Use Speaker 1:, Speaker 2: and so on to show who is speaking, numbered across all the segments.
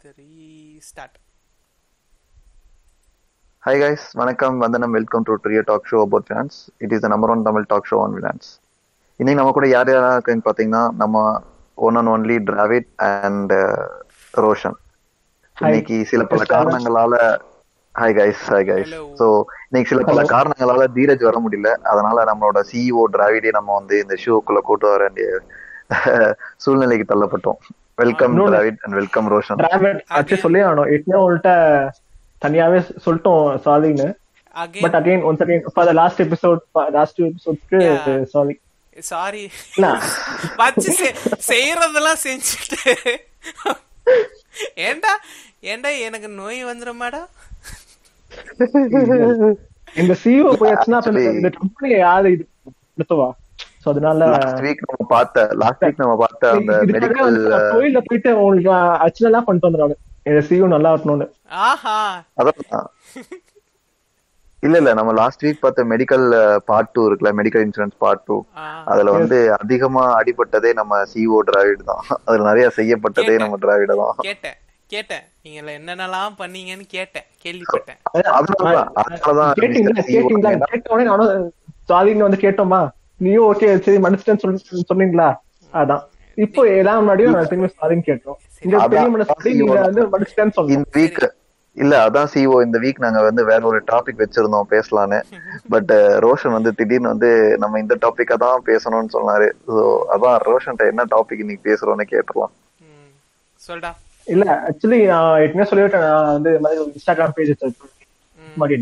Speaker 1: Three start
Speaker 2: Hi guys, வணக்கம். வந்தனம் welcome to trio talk show about finance it is the number one Tamil talk show on finance இன்னைக்கு நம்ம கூட யார் யாரா இருக்குன்னு பார்த்தீங்கன்னா நம்ம one and only Dravid and Roshan இன்னைக்கு சில பல காரணங்களால hi guys hi guys. So இன்னைக்கு சில பல காரணங்களால தீரஜ் வர முடியல. அதனால நம்மளோட சிஇஓ டிராவிடே நம்ம வந்து இந்த ஷோக்குள்ள கூட்டு வர வேண்டிய சூழ்நிலைக்கு தள்ளப்பட்டோம். Welcome Dravid and welcome Roshan
Speaker 3: travel actually சொல்லி ஆகணும் ஏற்கனவே உங்கள்கிட்ட தனியாவே சொல்லிட்டோம் சாரின்னு but
Speaker 1: again
Speaker 3: once again for the last episode last எபிசோட்க்கு. Sorry
Speaker 1: sorry வச்சு செ- செய்யறதெல்லாம் செஞ்சுட்டு ஏண்டா ஏண்டா எனக்கு நோய் வந்துருமாடா
Speaker 3: இந்த சிஓ போயாச்சுன்னா இந்த கம்பெனி யாரு இது நடத்துவா சோ அதனால
Speaker 2: லாஸ்ட் வீக் நம்ம பார்த்த லாஸ்ட் வீக் நம்ம பார்த்த அந்த மெடிக்கல்
Speaker 3: நான் கோயில்ல போயிட்டு உங்களுக்கு ஆக்சுவலா எல்லாம் பண்ணிட்டு வந்துடுவாங்க இந்த சிஓ நல்லா இருக்கணும்னு.
Speaker 1: ஆஹா.
Speaker 2: அதான். இல்ல இல்ல நம்ம லாஸ்ட் வீக் பார்த்த மெடிக்கல் பார்ட் டூ இருக்குல்ல மெடிக்கல் இன்சூரன்ஸ் பார்ட் டூ. அதுல வந்து அதிகமா அடிபட்டதே நம்ம சிஓ டிராவிட் தான். அதுல நிறைய செய்யப்பட்டதே நம்ம டிராவிட தான்.
Speaker 1: கேட்டேன். கேட்டேன். நீங்க என்னென்னலாம் பண்ணீங்கன்னு கேட்டேன். கேள்விப்பட்டேன்.
Speaker 2: அதனாலதான்
Speaker 3: கேட்டீங்களா? கேட்டீங்களா?
Speaker 2: ஏன்னா-
Speaker 3: கேட்ட உடனே நானும் சாரின்னு வந்து கேட்டோமா? நீயும் ஓகே சரி மன்னிச்சிட்டேன்னு சொல்லி சொன்னீங்களா? அதான். இப்போ எல்லாம் முன்னாடியும் சாரின்னு கேட்டோம்.
Speaker 2: அதான்.
Speaker 3: பெரிய மனசு நீங்க வந்து
Speaker 2: இந்த வீக் இல்ல அதான் சிஓ இந்த வீக் நாங்க வந்து வேற ஒரு டாபிக் வச்சிருந்தோம் பேசலான்னு. பட் ரோஷன் வந்து திடீர்னு வந்து நம்ம இந்த டாபிக்கா தான் பேசணும்னு சொன்னாரு. சோ அதான் ரோஷன்ட்ட என்ன டாபிக் இன்னைக்கு பேசுறோம்னு கேட்டுடலாம்.
Speaker 1: ம். சொல்டா.
Speaker 3: இல்ல ஆக்சுவலி நான் ஏற்கனவே சொல்லிவிட்டேன். நான் வந்து இந்த மாதிரி ஒரு இன்ஸ்டாகிராம் பேஜ்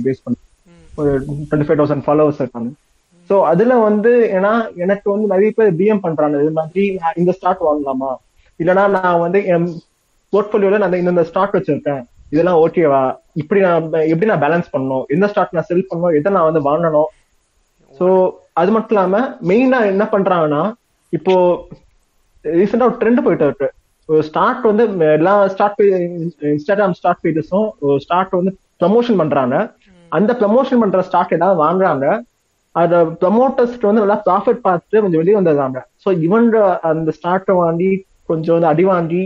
Speaker 3: பேஸ் பண்ணி. ஒரு டுவெண்ட்டி ஃபைவ் தௌசண்ட் ஃபாலோவர்ஸ் இருக்காங்க. சோ அதுல வந்து ஏன்னா எனக்கு வந்து நிறைய பேர் பிஎம் பண்றாங்க. இது மாதிரி நான் இந்த ஸ்டாக் வாங்கலாமா? இல்லனா நான் வந்து என் போர்ட்போலியோல நான் இந்த ஸ்டாக் வச்சிருக்கேன். இதெல்லாம் ஓகேவா இப்படி நான் எப்படி நான் பேலன்ஸ் பண்ணணும்? எந்த ஸ்டாக் நான் செல் பண்ணணும்? எதை நான் வந்து வாங்கணும்? சோ அது மட்டும் இல்லாம மெயினா என்ன பண்றாங்கன்னா இப்போ ரீசெண்டா ஒரு ட்ரெண்ட் போயிட்டு இருக்கு. ஸ்டார்ட் வந்து எல்லா ஸ்டார்ட் இன்ஸ்டாகிராம் ஸ்டார்ட் பேஜஸும் ஸ்டார்ட் வந்து ப்ரமோஷன் பண்றாங்க. அந்த ப்ரமோஷன் பண்ற ஸ்டாக் ஏதாவது வாங்குறாங்க. அத ப்ரமோட்டர்ஸ்க்கு வந்து நல்லா ப்ராஃபிட் பார்த்துட்டு கொஞ்சம் வெளியே வந்துடுறாங்க ஸோ இவன் அந்த ஸ்டார்ட்டை வாங்கி கொஞ்சம் வந்து அடி வாங்கி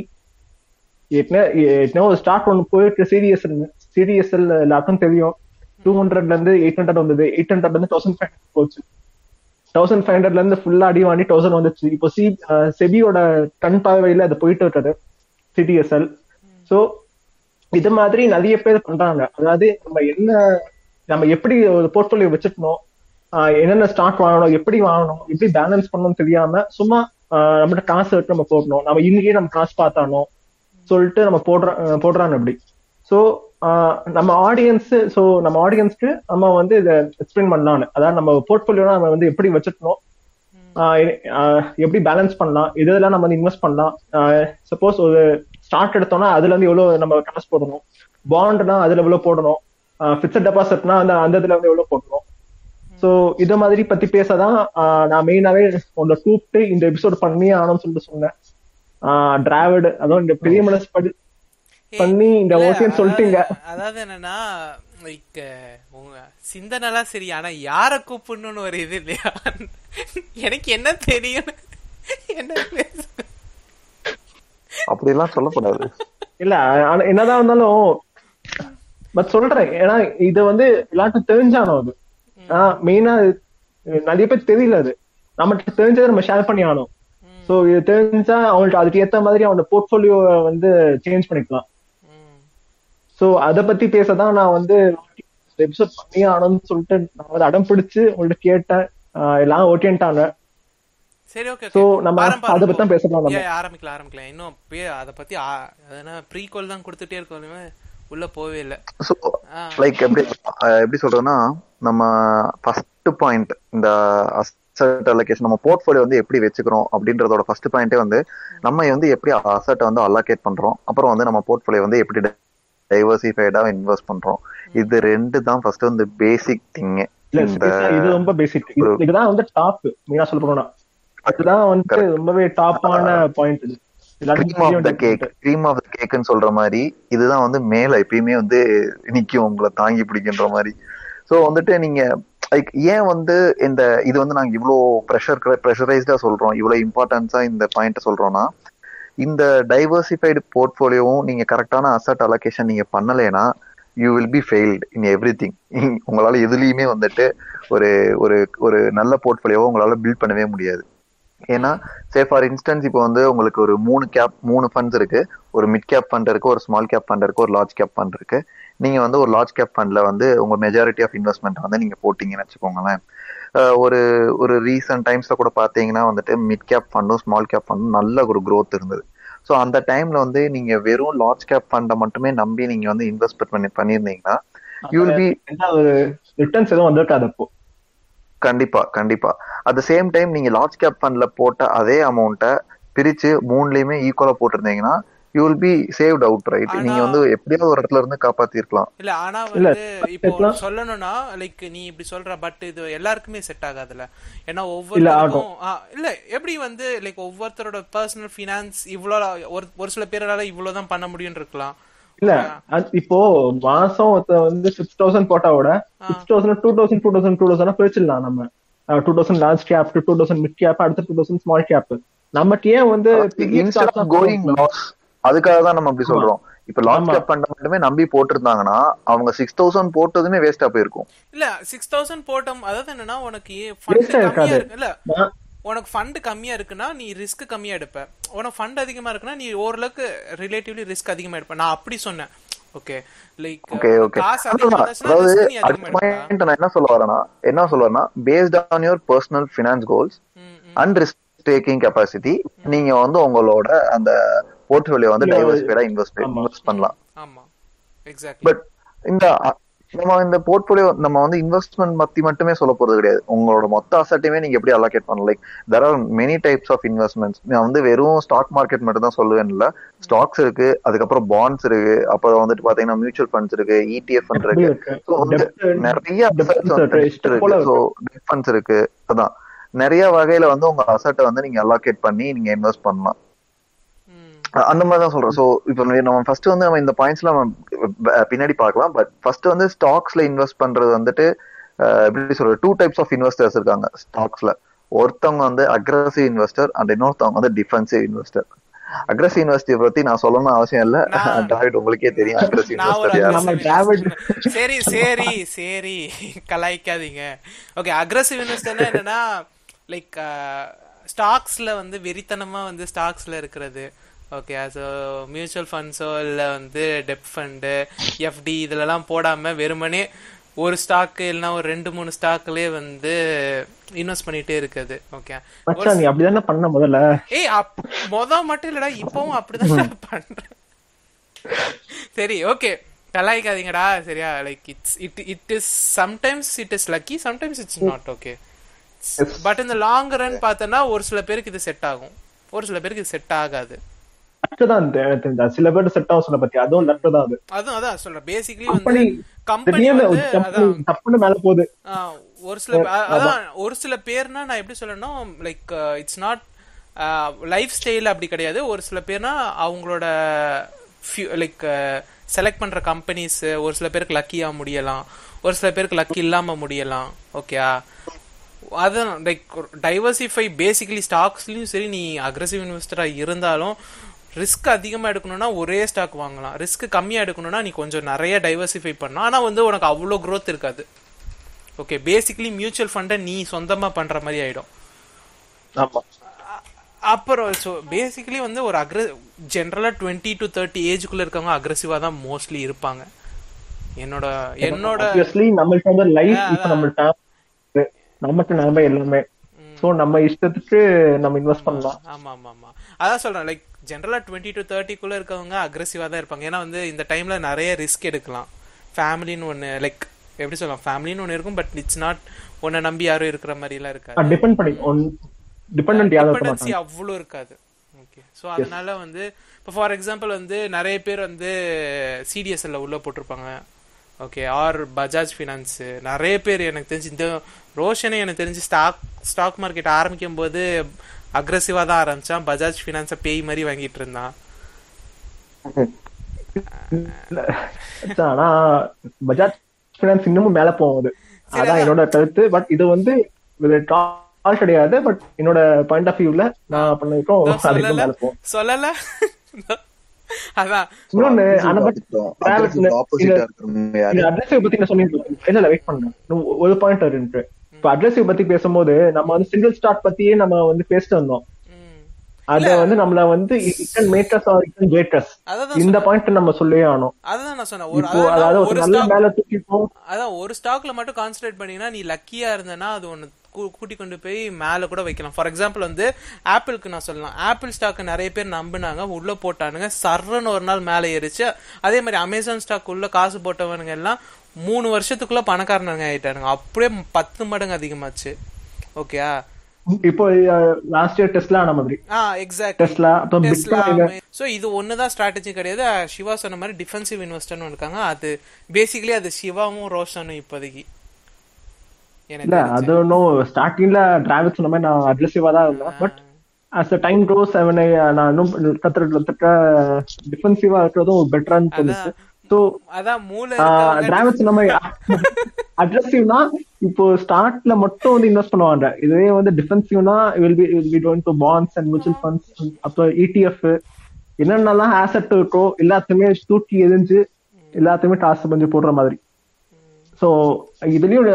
Speaker 3: ஏற்கனவே ஒரு ஸ்டார்ட் ஒன்று போயிட்டு சிடிஎஸ்எல் சிடிஎஸ்எல் எல்லாருக்கும் தெரியும். டூ ஹண்ட்ரட்ல இருந்து எயிட் ஹண்ட்ரட் வந்தது. எயிட் ஹண்ட்ரட்ல இருந்து தௌசண்ட் ஃபைவ் ஹண்ட்ரட் போச்சு. தௌசண்ட் ஃபைவ் ஹண்ட்ரட்ல இருந்து ஃபுல்லா அடி வாங்கி தௌசண்ட் வந்துச்சு. இப்போ சி செபியோட கண் பார்வையில அது போயிட்டு விட்டது சிடிஎஸ்எல் ஸோ இது மாதிரி நிறைய பேர் பண்றாங்க. அதாவது நம்ம என்ன நம்ம எப்படி ஒரு போர்ட்போலியோ வச்சுக்கணும் என்னென்ன ஸ்டாக் வாங்கணும் எப்படி வாங்கணும் எப்படி பேலன்ஸ் பண்ணணும்னு தெரியாம சும்மா நம்மகிட்ட காசு எடுத்து நம்ம போடணும். நம்ம இன்னைக்கே நம்ம காசு பார்த்தானோ சொல்லிட்டு நம்ம போடுற போடுறாங்க அப்படி. ஸோ நம்ம ஆடியன்ஸ் ஸோ நம்ம ஆடியன்ஸ்க்கு நம்ம வந்து இதை எக்ஸ்பிளைன் பண்ணலாம்னு. அதாவது நம்ம போர்ட்போலியோ நம்ம வந்து எப்படி ஆஹ் எப்படி பேலன்ஸ் பண்ணலாம். இதெல்லாம் நம்ம வந்து இன்வெஸ்ட் பண்ணலாம். சப்போஸ் ஒரு ஸ்டார்ட் எடுத்தோம்னா அதுல இருந்து எவ்வளவு நம்ம காசு போடணும். பாண்ட்னா அதுல எவ்வளவு போடணும். ஃபிக்ஸட் டெபாசிட்னா அந்த அந்த இதுல வந்து எவ்வளவு போடணும். ஸோ இத மாதிரி பத்தி பேசதான் நான் மெயினாவே உங்களை கூப்பிட்டு இந்த எபிசோட் பண்ணி ஆனோம்னு சொல்லிட்டு சொன்னேன். டிராவிட் அதுவும் இந்த பெரிய மனசு படி பண்ணி இந்த ஓகேன்னு சொல்லிட்டீங்க.
Speaker 1: அதாவது- என்னன்னா லைக் உங்க சிந்தனைலாம் சரி ஆனா யார கூப்பிடணும்னு ஒரு இது இல்லையா? எனக்கு என்ன தெரியும் என்ன
Speaker 2: அப்படிலாம் சொல்லக்கூடாது.
Speaker 3: இல்ல ஆனா என்னதான் இருந்தாலும் பட் சொல்றேன் ஏன்னா இது வந்து எல்லாருக்கும் தெரிஞ்சானோ அது. மெயினா நிறைய பேர் தெரியல அது. நம்மகிட்ட தெரிஞ்சதை நம்ம ஷேர் பண்ணி ஆனோம் சோ இது தெரிஞ்சா அவங்களுக்கு அதுக்கு ஏத்த மாதிரி அவனோட போர்ட்போலியோ வந்து சேஞ்ச் பண்ணிக்கலாம். சோ அத பத்தி பேசதான் நான் வந்து எபிசோட் பண்ணி ஆனோம்னு சொல்லிட்டு நான் வந்து அடம் பிடிச்சு உங்கள்ட்ட கேட்டேன். ஆஹ் எல்லாம் ஓகேன்ட்டாங்க
Speaker 1: சரி ஓகே
Speaker 3: So, நம்ம அதை பத்தி தான் பேசலாம் நம்ம.
Speaker 1: ஆரம்பிக்கலாம் ஆரம்பிக்கலாம். இன்னும் அத பத்தி அதனா ப்ரீகால் தான் கொடுத்துட்டே இருக்கோம் உள்ள போவே இல்ல.
Speaker 2: லைக் எப்படி எப்படி சொல்றதுன்னா நம்ம ஃபர்ஸ்ட் பாயிண்ட் இந்த அசட் அலோகேஷன் நம்ம போர்ட்ஃபோலியோ வந்து எப்படி வச்சுக்கிறோம் அப்படின்றதோட ஃபர்ஸ்ட் பாயிண்டே வந்து நம்ம வந்து எப்படி அசட்டை வந்து அலோகேட் பண்றோம். அப்புறம் வந்து நம்ம போர்ட்ஃபோலியோ வந்து எப்படி டைவர்சிஃபைடா இன்வெஸ்ட் பண்றோம். இது ரெண்டு தான் ஃபர்ஸ்ட் வந்து பேசிக் திங்
Speaker 3: இது ரொம்ப பேசிக் இதுதான் வந்து டாப் மீனா சொல்ல போனா அதுதான் வந்து ரொம்பவே டாப்பான point
Speaker 2: cream of the cake. Cream of the கேக்னு சொல்ற மாதிரி இதுதான் வந்து மேல எப்பயுமே வந்து நிக்கும் உங்களை தாங்கி பிடிக்கின்ற மாதிரி. சோ வந்துட்டு நீங்க லைக் ஏன் வந்து இந்த இது வந்து நாங்க இவ்வளோ ப்ரெஷர் ப்ரெஷரைஸ்டா சொல்றோம் இவ்வளவு இம்பார்ட்டன்ஸா இந்த பாயிண்ட் சொல்றோம்னா இந்த டைவர்சிஃபைடு போர்ட்ஃபோலியோவும் நீங்க கரெக்டான அசட் அலோகேஷன் நீங்க பண்ணலைன்னா you will be failed in everything உங்களால எதுலயுமே வந்துட்டு ஒரு ஒரு ஒரு நல்ல போர்ட்ஃபோலியோவை உங்களால பில்ட் பண்ணவே முடியாது. ஏன்னா சே ஃபார் இன்ஸ்டன்ஸ் இப்போ வந்து உங்களுக்கு ஒரு மூணு கேப் மூணு ஃபண்ட்ஸ் இருக்கு. ஒரு மிட் கேப் ஃபண்ட் இருக்கு ஒரு ஸ்மால் கேப் ஃபண்ட் இருக்கு ஒரு லார்ஜ் கேப் ஃபண்ட் இருக்கு. நீங்க வந்து ஒரு லார்ஜ் கேப் ஃபண்ட்ல வந்து உங்க மெஜாரிட்டி ஆஃப் இன்வெஸ்ட்மெண்ட் வந்து நீங்க போட்டீங்கன்னு வச்சுக்கோங்களேன். ஒரு ஒரு ரீசன்ட் டைம்ஸ்ல கூட பாத்தீங்கன்னா வந்துட்டு மிட் கேப் ஃபண்டும் ஸ்மால் கேப் ஃபண்டும் நல்ல ஒரு growth இருந்தது. ஸோ அந்த டைம்ல வந்து நீங்க வெறும் லார்ஜ் கேப் ஃபண்டை மட்டுமே நம்பி நீங்க வந்து இன்வெஸ்ட் பண்ணி பண்ணியிருந்தீங்கன்னா யூ வில் பி
Speaker 3: ஒரு ரிட்டர்ன்ஸ் எதுவும் வந்திருக்காது அப்போ.
Speaker 2: கண்டிப்பா கண்டிப்பா. அட் த சேம் டைம் நீங்க லார்ஜ் கேப் ஃபண்ட்ல போட்ட அதே அமௌண்ட்டை பிரிச்சு மூணுலயுமே ஈக்குவலா போட்டிருந்தீங்கன்னா you will be saved out right நீங்க வந்து எப்படியாவது ஒரு இடத்துல இருந்து காப்பாத்திருக்கலாம்.
Speaker 1: இல்ல ஆனா வந்து இப்போ சொல்லணும்னா லைக் நீ இப்படி சொல்ற பட் இது எல்லாருக்குமே செட் ஆகாதுல்ல. ஏன்னா
Speaker 3: இல்ல,
Speaker 1: ஒவ்வொருத்தருக்கும் இல்ல எப்படி வந்து லைக் ஒவ்வொருத்தரோட பர்சனல் ஃபினான்ஸ் இவ்வளோ ஒரு ஒரு சில பேரால இவ்வளவுதான் பண்ண முடியும்னு இருக்கலாம்.
Speaker 3: இல்ல இப்போ மாசம் வந்து six thousand போட்டாவோட six thousand two thousand two thousand two thousand பிரிச்சிடலாம் நம்ம. Two thousand large cap two thousand mid cap அடுத்த டூ தௌசண்ட் ஸ்மால் கேப் நமக்கு ஏன் வந்து
Speaker 2: கோயிங் லாஸ் அதுக்காக தான் நம்ம அப்படி சொல்றோம். இப்ப
Speaker 3: ஆமா.
Speaker 2: கேப் மட்டுமே நம்பி போட்டிருந்தாங்கன்னா அவங்க சிக்ஸ் தௌசண்ட் போட்டதுமே வேஸ்டா போயிருக்கும்.
Speaker 1: இல்ல சிக்ஸ் தௌசண்ட் போட்டோம் அதாவது என்னன்னா உனக்கு இல்ல உனக்கு ஃபண்ட் கம்மியா இருக்குன்னா நீ ரிஸ்க் கம்மியா எடுப்ப. உனக்கு ஃபண்ட் அதிகமா இருக்குன்னா நீ ஓரளவுக்கு ரிலேட்டிவ்லி ரிஸ்க் அதிகமா எடுப்ப. நான் அப்படி சொன்னேன். ஓகே லைக்
Speaker 2: ஓகே ஓகே
Speaker 1: காசு
Speaker 2: நான் என்ன சொல்ல வரேன்னா என்ன சொல்ல வரேன்னா based on your personal finance goals. And risk taking capacity நீங்க வந்து உங்களோட அந்த போர்ட்ஃபோலியோ வந்து டைவர்சிஃபைடா இன்வெஸ்ட். இன்வெஸ்ட் பண்ணலாம்.
Speaker 1: ஆமா. எக்ஸாக்ட்லி
Speaker 2: பட் இந்த நம்ம இந்த போர்ட்ஃபோலியோ நம்ம வந்து இன்வெஸ்ட்மெண்ட் பத்தி மட்டுமே சொல்ல போறது கிடையாது. உங்களோட மொத்த அசட்டையுமே நீங்க எப்படி அலோகேட் பண்ணலாம் like there are many types of investments நான் வந்து வெறும் ஸ்டாக் மார்க்கெட் மட்டும் தான் சொல்லுவேன் இல்ல. ஸ்டாக்ஸ் இருக்கு அதுக்கப்புறம் பாண்ட்ஸ் இருக்கு அப்புறம் வந்துட்டு பாத்தீங்கன்னா மியூச்சுவல் ஃபண்ட்ஸ் இருக்கு இடிஎஃப் ஃபண்ட்
Speaker 3: எப்படி
Speaker 2: இருக்கு. வந்து நிறைய ஃபண்ட்ஸ் இருக்கு. அதான். நிறைய வகையில வந்து உங்க அசட்டை வந்து நீங்க அலோகேட் பண்ணி நீங்க இன்வெஸ்ட் பண்ணலாம். அந்த மாதிரி தான் சொல்றேன். ஸோ இப்போ நம்ம ஃபர்ஸ்ட் வந்து நம்ம இந்த பாயிண்ட்ஸ்ல நம்ம பின்னாடி பார்க்கலாம். பட் ஃபர்ஸ்ட் வந்து ஸ்டாக்ஸ்ல இன்வெஸ்ட் பண்றது வந்துட்டு எப்படி சொல்றது டூ டைப்ஸ் ஆஃப் இன்வெஸ்டர்ஸ் இருக்காங்க. ஸ்டாக்ஸ்ல ஒருத்தவங்க வந்து அக்ரஸிவ் இன்வெஸ்டர் அண்ட் இன்னொருத்தவங்க வந்து டிஃபென்சிவ் இன்வெஸ்டர் அக்ரஸிவ் இன்வெஸ்டர் பத்தி நான் சொல்லணும்னு அவசியம் இல்ல. டிராவிட் உங்களுக்கே தெரியும் அக்ரஸிவ் இன்வெஸ்டர்.
Speaker 1: சரி சரி சரி. கலாய்க்காதீங்க. ஓகே அக்ரஸிவ் இன்வெஸ்டர்னா என்னன்னா லைக் ஸ்டாக்ஸ்ல வந்து வெறித்தனமா வந்து ஸ்டாக்ஸ்ல இருக்கிறது. ஓகே ஸோ மியூச்சுவல் ஃபண்ட்ஸோ இல்லை வந்து டெப் ஃபண்டு எஃப்டி இதுலலாம் போடாம வெறுமனே ஒரு ஸ்டாக் இல்லைன்னா ஒரு ரெண்டு மூணு ஸ்டாக்லயே வந்து இன்வெஸ்ட் பண்ணிட்டே இருக்குது. ஓகே
Speaker 3: நீ அப்படிதானே பண்ண முதல்ல?
Speaker 1: ஏய் மொத மட்டும் இல்லடா இப்பவும் அப்படிதான் பண்றேன் சரி ஓகே கலாய்க்காதீங்கடா சரியா? Like it's it it is sometimes it is lucky sometimes it's not okay but இந்த லாங் ரன் பார்த்தோன்னா ஒரு சில பேருக்கு இது செட் ஆகும். ஒரு சில பேருக்கு இது செட் ஆகாது.
Speaker 3: லட்டு தான் தெரிஞ்சா சில பேர் செட் ஆகும் சொன்ன பத்தி அதுவும் லட்டு தான் அது.
Speaker 1: அதுவும் அதான் சொல்றேன். பேசிக்கலி வந்து கம்பெனி
Speaker 3: டப்புன்னு மேல போகுது.
Speaker 1: ஒரு சில அதான். ஒரு சில பேர்னா நான் எப்படி சொல்லணும் like it's not lifestyle அப்படி கிடையாது. ஒரு சில பேர்னா அவங்களோட லைக் செலக்ட் பண்ற கம்பெனிஸ் ஒரு சில பேருக்கு லக்கியா முடியலாம். ஒரு சில பேருக்கு லக்கி இல்லாம முடியலாம். ஓகேயா அதான் லைக் டைவர்சிஃபை பேசிக்கலி ஸ்டாக்ஸ்லயும் சரி நீ அக்ரஸிவ் இன்வெஸ்டரா இருந்தாலும் ரிஸ்க் அதிகமா எடுக்கணும்னா ஒரே ஸ்டாக் வாங்கலாம். ரிஸ்க் கம்மியா எடுக்கணும்னா நீ கொஞ்சம் நிறைய டைவர்சிஃபை பண்ணலாம். ஆனா வந்து உனக்கு அவ்வளோ growth இருக்காது. ஓகே பேசிக்கலி மியூச்சுவல் ஃபண்டை நீ சொந்தமா பண்ற மாதிரி ஆயிடும்.
Speaker 3: ஆமா.
Speaker 1: அ- அப்புறம் ஸோ பேசிக்கலி வந்து ஒரு அக்ர ஜென்ரலாக டுவெண்ட்டி டு தேர்ட்டி ஏஜுக்குள்ள இருக்கவங்க அக்ரெசிவா தான் மோஸ்ட்லி இருப்பாங்க. என்னோட என்னோட
Speaker 3: நம்மளுக்கு வந்து லைஃப் இப்ப நம்மள்ட்ட நமக்கு நம்ம எல்லாமே. சோ நம்ம இஷ்டத்துக்கு நம்ம இன்வெஸ்ட் பண்ணலாம்.
Speaker 1: ஆமா ஆமா ஆமா. அதான் சொல்றேன் லைக் ஜென்ரலா டுவெண்ட்டி டு தேர்ட்டிக்குள்ள இருக்கவங்க அக்ரெசிவா தான் இருப்பாங்க. ஏன்னா வந்து இந்த டைம்ல நிறைய ரிஸ்க் எடுக்கலாம். ஃபேமிலின்னு ஒன்னு லைக் எப்படி சொல்லலாம்? ஃபேமிலின்னு ஒன்னு இருக்கும் பட் இட்ஸ் நாட் உன்னை நம்பி யாரும் இருக்கிற மாதிரி எல்லாம் இருக்காது
Speaker 3: டிபெண்ட் பண்ணி
Speaker 1: டிபெண்டன்சி அவ்வளோ இருக்காது. ஓகே ஸோ அதனால வந்து இப்போ ஃபார் எக்ஸாம்பிள் வந்து நிறைய பேர் வந்து சிடிஎஸ்எல்ல உள்ள போட்டிருப்பாங்க. ஓகே ஆர் பஜாஜ் ஃபினான்ஸ் நிறைய பேர் எனக்கு தெரிஞ்சு இந்த ரோஷனே எனக்கு தெரிஞ்சு ஸ்டாக் ஸ்டாக் மார்க்கெட் ஆரம்பிக்கும் போது அக்ரெசிவா தான் ஆரம்பிச்சான். பஜாஜ் ஃபினான்ஸை பேய் மாதிரி வாங்கிட்டு இருந்தான்.
Speaker 3: ஆனா பஜாஜ் பினான்ஸ் இன்னமும் மேல போகுது. அதான் என்னோட கருத்து. பட் இது வந்து ஃபால்ட் கிடையாது. பட் என்னோட பாயிண்ட் ஆஃப் வியூல நான் பண்ணிருக்கோம் அதுக்கு
Speaker 1: சொல்லல.
Speaker 3: மேல போகும்.
Speaker 1: சொல்லல. அதான்.
Speaker 3: இன்னொன்னு Annabelle Travis இந்த-
Speaker 2: ஆப்போசிட்டா இருக்கிறவங்க யாரு?
Speaker 3: இந்த அட்ரஸிவ் பத்தி நான் சொல்லிட்டு இல்ல இல்ல வெயிட் பண்ணுங்க ஒரு பாயிண்ட் இருக்கு இப்ப அட்ரஸிவ் பத்தி பேசும்போது நம்ம வந்து சிங்கிள் ஸ்டார்ட் பத்தியே நம்ம வந்து பேசிட்டு வந்தோம். அத வந்து நம்மள வந்து இக்கன் மேட்டர்ஸ் ஆர் கிரேட்டர்ஸ்
Speaker 1: அதான்
Speaker 3: இந்த பாயிண்ட் நம்ம சொல்லவே ஆனோம்
Speaker 1: அதான் நான் சொன்னேன். ஒரு
Speaker 3: அதாவது
Speaker 1: ஒரு
Speaker 3: நல்ல மேல தூக்கிப்போம்
Speaker 1: அதான் ஒரு ஸ்டாக்ல மட்டும் கான்சென்ட்ரேட் பண்ணீங்கன்னா நீ லக்கியா இருந்தனா அது ஒன்னு கூட்டி கொண்டு போய் மேல கூட வைக்கலாம். ஃபார் எக்ஸாம்பிள் வந்து ஆப்பிளுக்கு நான் சொல்லலாம். ஆப்பிள் ஸ்டாக் நிறைய பேர் நம்பினாங்க. உள்ள போட்டானுங்க. சர்றன்னு ஒரு நாள் மேல ஏறிச்சு. அதே மாதிரி அமேசான் ஸ்டாக் உள்ள காசு போட்டவனுங்க எல்லாம் மூணு வருஷத்துக்குள்ள பணக்காரனுங்க ஆயிட்டானுங்க. அப்படியே பத்து மடங்கு அதிகமாச்சு. ஓகேயா?
Speaker 3: இப்போ லாஸ்ட் இயர் டெஸ்ட்ல ஆன மாதிரி.
Speaker 1: ஆ எக்ஸாக்ட்
Speaker 3: டெஸ்லா அப்புறம் பிட்காயின்
Speaker 1: சோ இது ஒண்ணுதான் ஸ்ட்ராட்டஜி கிடையாது. சிவா சொன்ன மாதிரி டிஃபென்சிவ் இன்வெஸ்டர்னு இருக்காங்க. அது பேசிக்கலி அது சிவாவும் ரோஷனும் இப்போதைக்கு.
Speaker 3: இல்ல அது ஒன்றும் ஸ்டார்டிங்ல டிராவல் சொன்ன மாதிரி நான் அக்ரெசிவா தான் இருந்தேன். But as the time grows அவனை நான் இன்னும் கத்துற கத்துக்க டிஃபென்சிவா இருக்கிறதும் பெட்டரான்னு தோணுச்சு.
Speaker 1: அதான் மூளை
Speaker 3: சொன்ன மாதிரி அக்ரெசிவ்னா இப்போ ஸ்டார்ட்ல மட்டும் வந்து இன்வெஸ்ட் பண்ணுவாங்க. இதுவே வந்து டிஃபென்சிவ்னா will be will be going to bonds and mutual funds அப்புறம் இடிஎஃப் என்னென்னலாம் ஆசெட் இருக்கோ எல்லாத்தையுமே தூக்கி எரிஞ்சு எல்லாத்தையுமே டாஸ் பண்ணி போடுற மாதிரி. ஸோ இதுலயும்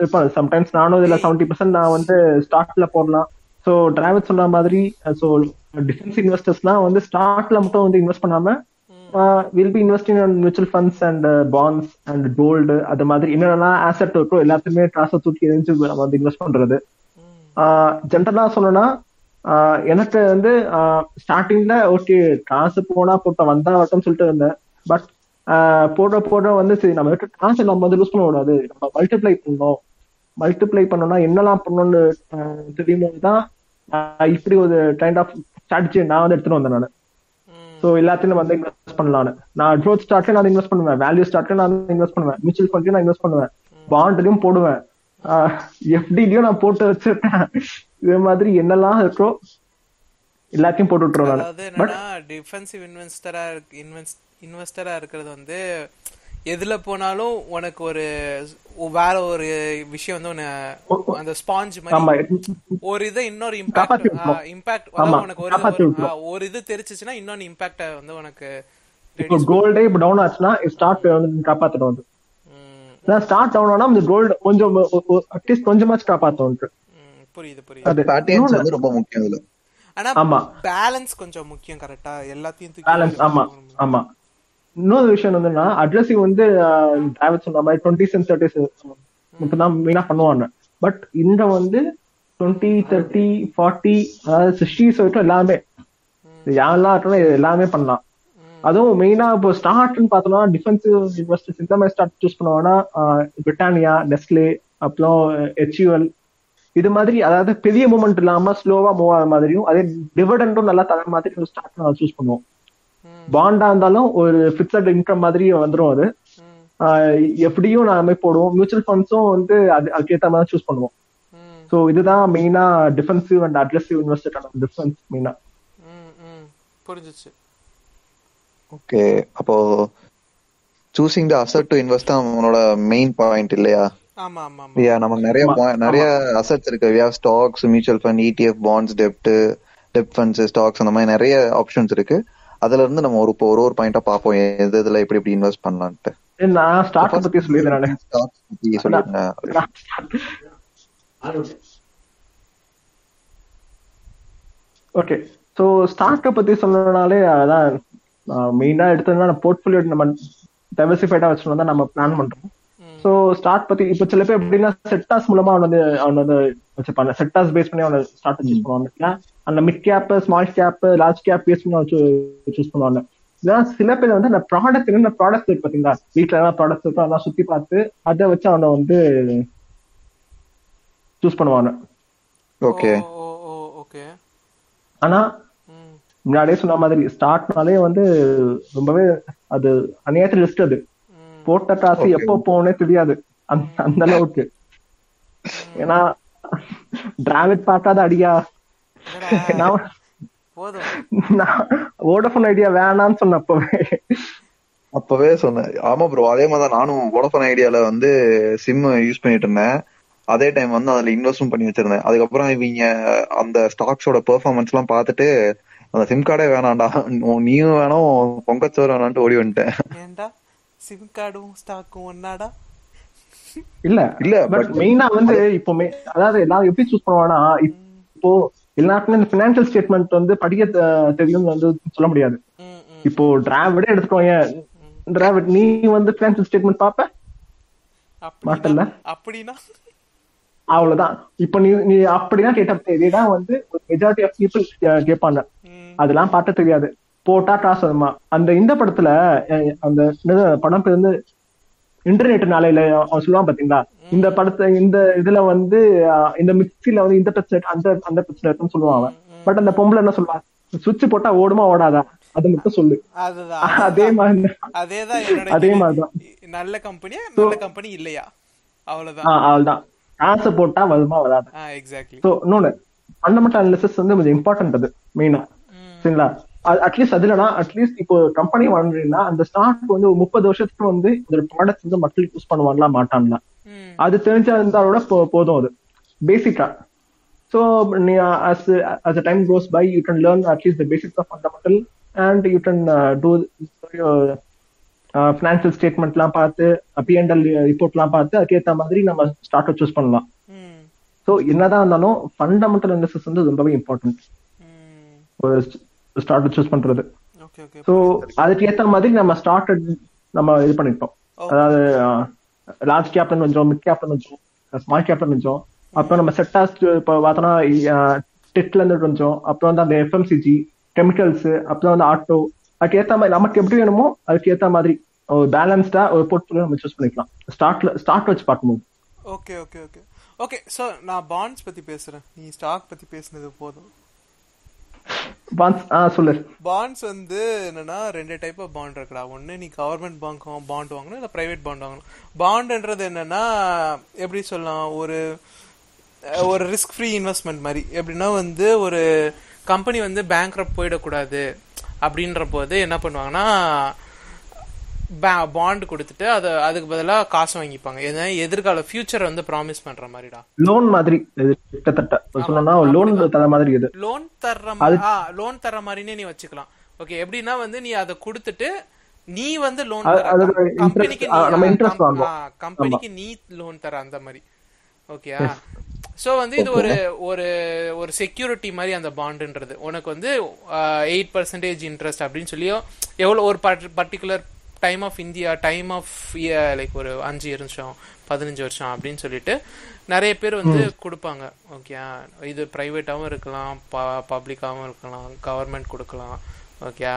Speaker 3: இருப்பாங்க சம்டைம்ஸ் நானும் இதுல செவன்டி பர்சன்ட் நான் வந்து ஸ்டார்ட்ல போடலாம். ஸோ டிராவல் சொன்ன மாதிரி ஸோ டிஃபென்ஸ் இன்வெஸ்டர்ஸ்லாம் வந்து ஸ்டார்ட்ல மட்டும் வந்து இன்வெஸ்ட் பண்ணாம will be investing on mutual funds and bonds and gold அது மாதிரி என்னென்னலாம் ஆசெட் இருக்கோ எல்லாத்தையுமே ட்ராஸை தூக்கி எரிஞ்சு நம்ம வந்து இன்வெஸ்ட் பண்றது. ஜென்ரலா சொல்லணும்னா எனக்கு வந்து ஸ்டார்டிங்ல ஓகே காசு போனா போட்ட வந்தா வட்டம் சொல்லிட்டு இருந்தேன். பட் போட போட வந்து சரி நம்ம காசு நம்ம வந்து லூஸ் பண்ண கூடாது நம்ம மல்டிப்ளை பண்ணணும். மல்டிப்ளை பண்ணோம்னா என்னெல்லாம் பண்ணணும்னு தெரியுமோ தான் இப்படி ஒரு கைண்ட் ஆஃப் ஸ்ட்ராட்டஜி நான் வந்து எடுத்துட்டு வந்தேன் நான். ஸோ எல்லாத்தையும் வந்து இன்வெஸ்ட் பண்ணலான்னு நான் க்ரோத் ஸ்டார்ட்ல நான் இன்வெஸ்ட் பண்ணுவேன். வேல்யூ ஸ்டார்ட்ல நான் இன்வெஸ்ட் பண்ணுவேன். மியூச்சுவல் ஃபண்ட்லயும் நான் இன்வெஸ்ட் பண்ணுவேன். பாண்ட்லயும் போடுவேன். எஃப்டிலயும் நான் போட்டு வச்சிருக்கேன் இதே மாதிரி என்னெல்லாம் இருக்கோ எல்லாத்தையும் போட்டு விட்டுருவேன்
Speaker 1: அதாவது என்னன்னா டிஃபென்சிவ் இன்வெஸ்டரா இன்வெஸ்ட் இன்வெஸ்டரா இருக்கிறது வந்து எதுல போனாலும் உனக்கு ஒரு வேற ஒரு விஷயம் வந்து உன்னை அந்த ஸ்பாஞ்ச் மாதிரி ஒரு இது இன்னொரு இம்பாக்ட் இம்பாக்ட் உனக்கு ஒரு ஒரு இது தெரிச்சிச்சுன்னா இன்னொன்னு இம்பாக்ட வந்து உனக்கு
Speaker 3: இப்போ கோல்டே இப்போ டவுன் ஆச்சுன்னா ஸ்டார்ட் வந்து காப்பாத்திடும் வந்து ஸ்டார்ட் டவுன் ஆனா இந்த கோல்டு கொஞ்சம் அட்லீஸ்ட் கொஞ்சமாச்சும் காப்பாத்தும்
Speaker 1: புரியுது புரியுது.
Speaker 2: ரொம்ப முக்கியம்
Speaker 1: ஆனா
Speaker 3: ஆமா.
Speaker 1: பேலன்ஸ் கொஞ்சம் முக்கியம் கரெக்டா எல்லாத்தையும்
Speaker 3: ஆமா ஆமா. இன்னொரு விஷயம் என்னன்னா அட்ரஸிங் வந்து டிராவல் சொன்ன மாதிரி டுவெண்ட்டி சென்ஸ் தேர்ட்டி இப்பதான் மெயினா பண்ணுவாங்க. பட் இந்த வந்து டுவெண்ட்டி தேர்ட்டி ஃபார்ட்டி அதாவது சிக்ஸ்டிஸ் வரைக்கும் எல்லாமே யாரெல்லாம் இருக்கணும் எல்லாமே பண்ணலாம். அதுவும் மெயினா இப்போ ஸ்டார்ட்னு பார்த்தோம்னா டிஃபென்சிவ் இன்வெஸ்டர்ஸ் இந்த மாதிரி ஸ்டார்ட் சூஸ் பண்ணுவாங்கன்னா பிரிட்டானியா நெஸ்லே அப்புறம் ஹெச்யூஎல் இது மாதிரி அதாவது பெரிய மூமெண்ட் இல்லாம ஸ்லோவா மூவ் ஆகிற மாதிரியும் அதே டிவிடெண்டும் நல்லா தர மாதிரி ஸ்டார்ட் சூஸ் பண்ணுவோம். பாண்டா இருந்தாலும் ஒரு பிக்சட் இன்கம் மாதிரி வந்துடும் அது. எப்படியும் நாம போடுவோம். மியூச்சுவல் ஃபண்ட்ஸும் வந்து அது அதுக்கேற்ற மாதிரி சூஸ் பண்ணுவோம். ஸோ இதுதான் மெயினா டிஃபென்சிவ் அண்ட் அக்ரெசிவ் இன்வெஸ்டர்க்கான டிஃபரன்ஸ் மெயினா
Speaker 1: புரிஞ்சிச்சு.
Speaker 2: ஓகே அப்போ choosing the asset to invest தான் உன்னோட மெயின் பாயிண்ட் இல்லையா?
Speaker 1: ஆமா ஆமா
Speaker 2: யா நிறைய நிறைய அசட்ஸ் இருக்கு. We stocks mutual fund ETF bonds dept dept funds stocks அந்த மாதிரி நிறைய ஆப்ஷன்ஸ் இருக்கு. அதுல இருந்து நம்ம ஒரு ஒரு ஒரு பாயிண்டா பாப்போம் எது இதுல எப்படி எப்படி இன்வெஸ்ட் பண்ணலாம்ட்டு
Speaker 3: நான் ஸ்டாக் பத்தி சொல்லிடுறேன்
Speaker 2: ஸ்டாக்ஸ் பத்தி சொல்லுங்க
Speaker 3: ஓகே சோ ஸ்டாக்கை பத்தி சொல்லணும்னாலே அதான் மெயினா எடுத்ததுனா போர்ட்ஃபோலியோ நம்ம டைவர்சிஃபைடா வச்சுருந்தா நம்ம பிளான் பண்றோம். சோ ஸ்டார்ட் பத்தி இப்ப சில பேர் எப்படின்னா செட்டாஸ் மூலமா அவன் வந்து அவன் வந்து வச்சுப்பாங்க. செட்டாஸ் பேஸ் பண்ணி அவனை ஸ்டார்ட் சூஸ் பண்ணுவாங்க அந்த mid cap small cap large cap பண்ணி சூஸ் பண்ணுவாங்க. இதெல்லாம் சில பேர் வந்து அந்த ப்ராடக்ட் என்ன ப்ராடக்ட் இருக்கு பாத்தீங்களா வீட்டுல என்ன ப்ராடக்ட் இருக்கோ? அதெல்லாம் சுத்தி பார்த்து அதை வச்சு அவனை வந்து சூஸ் பண்ணுவாங்க.
Speaker 2: ஓகே
Speaker 1: ஓகே
Speaker 3: ஆனா முன்னாடியே சொன்ன மாதிரி ஸ்டார்ட்னாலே வந்து ரொம்பவே அது அநியாயத்தில் லிஸ்ட் அது. போட்ட காசு எப்போ போகணும்னே தெரியாது. அந்த அளவுக்கு. ஏன்னா டிராவிட் பார்க்காத அடியா. வோடபோன் ஐடியா வேணாம்னு சொன்ன அப்பவே.
Speaker 2: அப்பவே சொன்னேன். ஆமா ப்ரோ அதே மாதிரி நானும் வோடபோன் ஐடியால வந்து சிம் யூஸ் பண்ணிட்டு இருந்தேன். அதே டைம் வந்து அதுல இன்வெஸ்டும் பண்ணி வச்சிருந்தேன். அதுக்கப்புறம் இவங்க அந்த ஸ்டாக்ஸோட பெர்ஃபார்மன்ஸ் எல்லாம் பார்த்துட்டு அந்த சிம் கார்டே வேணாம்டா. நீயும் வேணும் பொங்கச்சோறு வேணான்ட்டு ஓடி வந்துட்டேன்.
Speaker 1: ஏன்டா? சிம் கார்டும் ஸ்டாக்கும் ஒன்னாடா?
Speaker 3: இல்ல
Speaker 2: இல்ல
Speaker 3: பட் மெயினா வந்து இப்போ அதாவது எல்லாரும் எப்படி சூஸ் பண்ணுவாங்கன்னா இப்போ எல்லாருக்குமே இந்த பினான்சியல் ஸ்டேட்மெண்ட் வந்து படிக்க தெரியும்னு வந்து சொல்ல முடியாது. இப்போ டிராவிடே எடுத்துக்கோங்க டிராவிட் நீ வந்து பினான்சியல் ஸ்டேட்மெண்ட் பாப்ப? மாட்டல்ல?
Speaker 1: அப்படின்னா?
Speaker 3: அவ்வளவுதான். இப்போ நீ நீ அப்படிதான் கேட்ட இதேதான் வந்து மெஜாரிட்டி ஆஃப் பீப்புள் கேட்பாங்க. அதெல்லாம் பார்க்க தெரியாது. போட்டா காசு வருமா? அந்த இந்த படத்துல அந்த படம் பேர் வந்து இன்டர்நெட் நாளையில அவன் சொல்லுவான் பாத்தீங்களா? இந்த படத்தை இந்த இதுல வந்து இந்த மிக்சில வந்து இந்த பிரச்சனை அந்த அந்த பிரச்சனை சொல்லுவான் அவன். பட் அந்த பொம்பளை என்ன சொல்லுவா? சுவிட்ச் போட்டா ஓடுமா ஓடாதா? அது மட்டும் சொல்லு. அதே மாதிரி
Speaker 1: அதேதான்
Speaker 3: அதே. மாதிரிதான்
Speaker 1: நல்ல கம்பெனியா நல்ல கம்பெனி இல்லையா? அவ்வளவுதான்.
Speaker 3: அவ்வளவுதான். காசை போட்டா வருமா வராது?
Speaker 1: எக்ஸாக்ட்லி
Speaker 3: சோ இன்னொன்னு ஃபண்டமெண்டல் அனாலிசிஸ் வந்து கொஞ்சம் இம்பார்ட்டன்ட் அது மெயினா சரிங்களா? அட்லீஸ்ட் அதுலனா அட்லீஸ்ட் இப்போ கம்பெனி வாங்குறீங்கன்னா அந்த ஸ்டாக் வந்து ஒரு முப்பது வருஷத்துக்கு வந்து இந்த ப்ராடக்ட் வந்து மக்கள் யூஸ் பண்ணுவாங்களா மாட்டாங்களா? அது தெரிஞ்சிருந்தாலோட போ- போதும் அது. பேசிக்கா ஸோ நீ goes by you can learn at least the basics of fundamental and you can uh, do your financial ஸ்டேட்மெண்ட்லாம் பார்த்து பிஎன்எல் ரிப்போர்ட்லாம் பார்த்து அதுக்கேற்ற மாதிரி நம்ம ஸ்டார்ட்டை சூஸ் பண்ணலாம். ஸோ என்னதான் இருந்தாலும் ஃபண்டமெண்டல் அனாலிசிஸ் வந்து ரொம்பவே இம்பார்ட்டன்ட் ஒரு ஸ்டார்ட் சூஸ் பண்றது. ஸோ அதுக்கு ஏத்த மாதிரி நம்ம ஸ்டார்ட் நம்ம இது பண்ணிட்டோம் அதாவது லார்ஜ் கேப்டன் வச்சோம் மிட் கேப்டன் வச்சோம் ஸ்மால் கேப்டன் வச்சோம் அப்புறம் நம்ம செட்டாஸ் இப்போ பார்த்தோம்னா டெட்ல இருந்து வச்சோம் அப்புறம் வந்து அந்த எஃப்எம்சிஜி கெமிக்கல்ஸ் அப்புறம் வந்து ஆட்டோ அதுக்கு ஏத்த மாதிரி நமக்கு எப்படி வேணுமோ அதுக்கு ஏத்த மாதிரி ஒரு பேலன்ஸ்டா ஒரு போர்ட்ஃபோலியோ நம்ம சூஸ் பண்ணிக்கலாம். ஸ்டார்ட்ல ஸ்டார்ட் வச்சு பார்க்கும்போது.
Speaker 1: Okay okay okay okay so நான் பாண்ட்ஸ் பத்தி பேசுறேன். நீ ஸ்டாக் பத்தி பேசுனது போதும். பாண்ட்ஸ் வந்து என்னன்னா ரெண்டு டைப் ஆஃப் பாண்ட் இருக்குடா. ஒன்னு நீ கவர்மெண்ட் பேங்க் பாண்ட் வாங்கணும் இல்ல பிரைவேட் பாண்ட் வாங்கணும். பாண்ட்ன்றது என்னன்னா எப்படி சொல்லலாம் ஒரு ஒரு ரிஸ்க் ஃப்ரீ இன்வெஸ்ட்மெண்ட் மாதிரி. எப்படின்னா வந்து ஒரு கம்பெனி வந்து பேங்க் போயிடக்கூடாது. அப்படின்ற போது என்ன பண்ணுவாங்கன்னா பாண்ட் கொடுத்துட்டு அதை அதுக்கு பதிலாக காசு வாங்கிப்பாங்க. ஏன்னா எதிர்கால ஃபியூச்சர் வந்து ப்ராமிஸ் பண்ற மாதிரிடா.
Speaker 3: லோன் மாதிரி கிட்டத்தட்ட. சொல்லணும்னா லோன் தர மாதிரி இது.
Speaker 1: லோன் தர்ற லோன் தர்ற மாதிரினே நீ வச்சுக்கலாம். ஓகே எப்படின்னா வந்து நீ அதை கொடுத்துட்டு நீ வந்து லோன் கம்பெனிக்கு. கம்பெனிக்கு நீ லோன் தர அந்த மாதிரி. ஓகேயா சோ வந்து இது ஒரு ஒரு ஒரு செக்யூரிட்டி மாதிரி அந்த பாண்டுன்றது உனக்கு வந்து எயிட் பர்சன்டேஜ் இன்ட்ரெஸ்ட் அப்படின்னு சொல்லியோ எவ்வளவு ஒரு particular time of India time of like ஒரு அஞ்சு வருஷம் பதினஞ்சு வருஷம் அப்படின்னு சொல்லிட்டு நிறைய பேர் வந்து கொடுப்பாங்க. ஓகே இது பிரைவேட்டாவும் இருக்கலாம் பப்ளிக்காவும் இருக்கலாம் கவர்மெண்ட் கொடுக்கலாம். ஓகே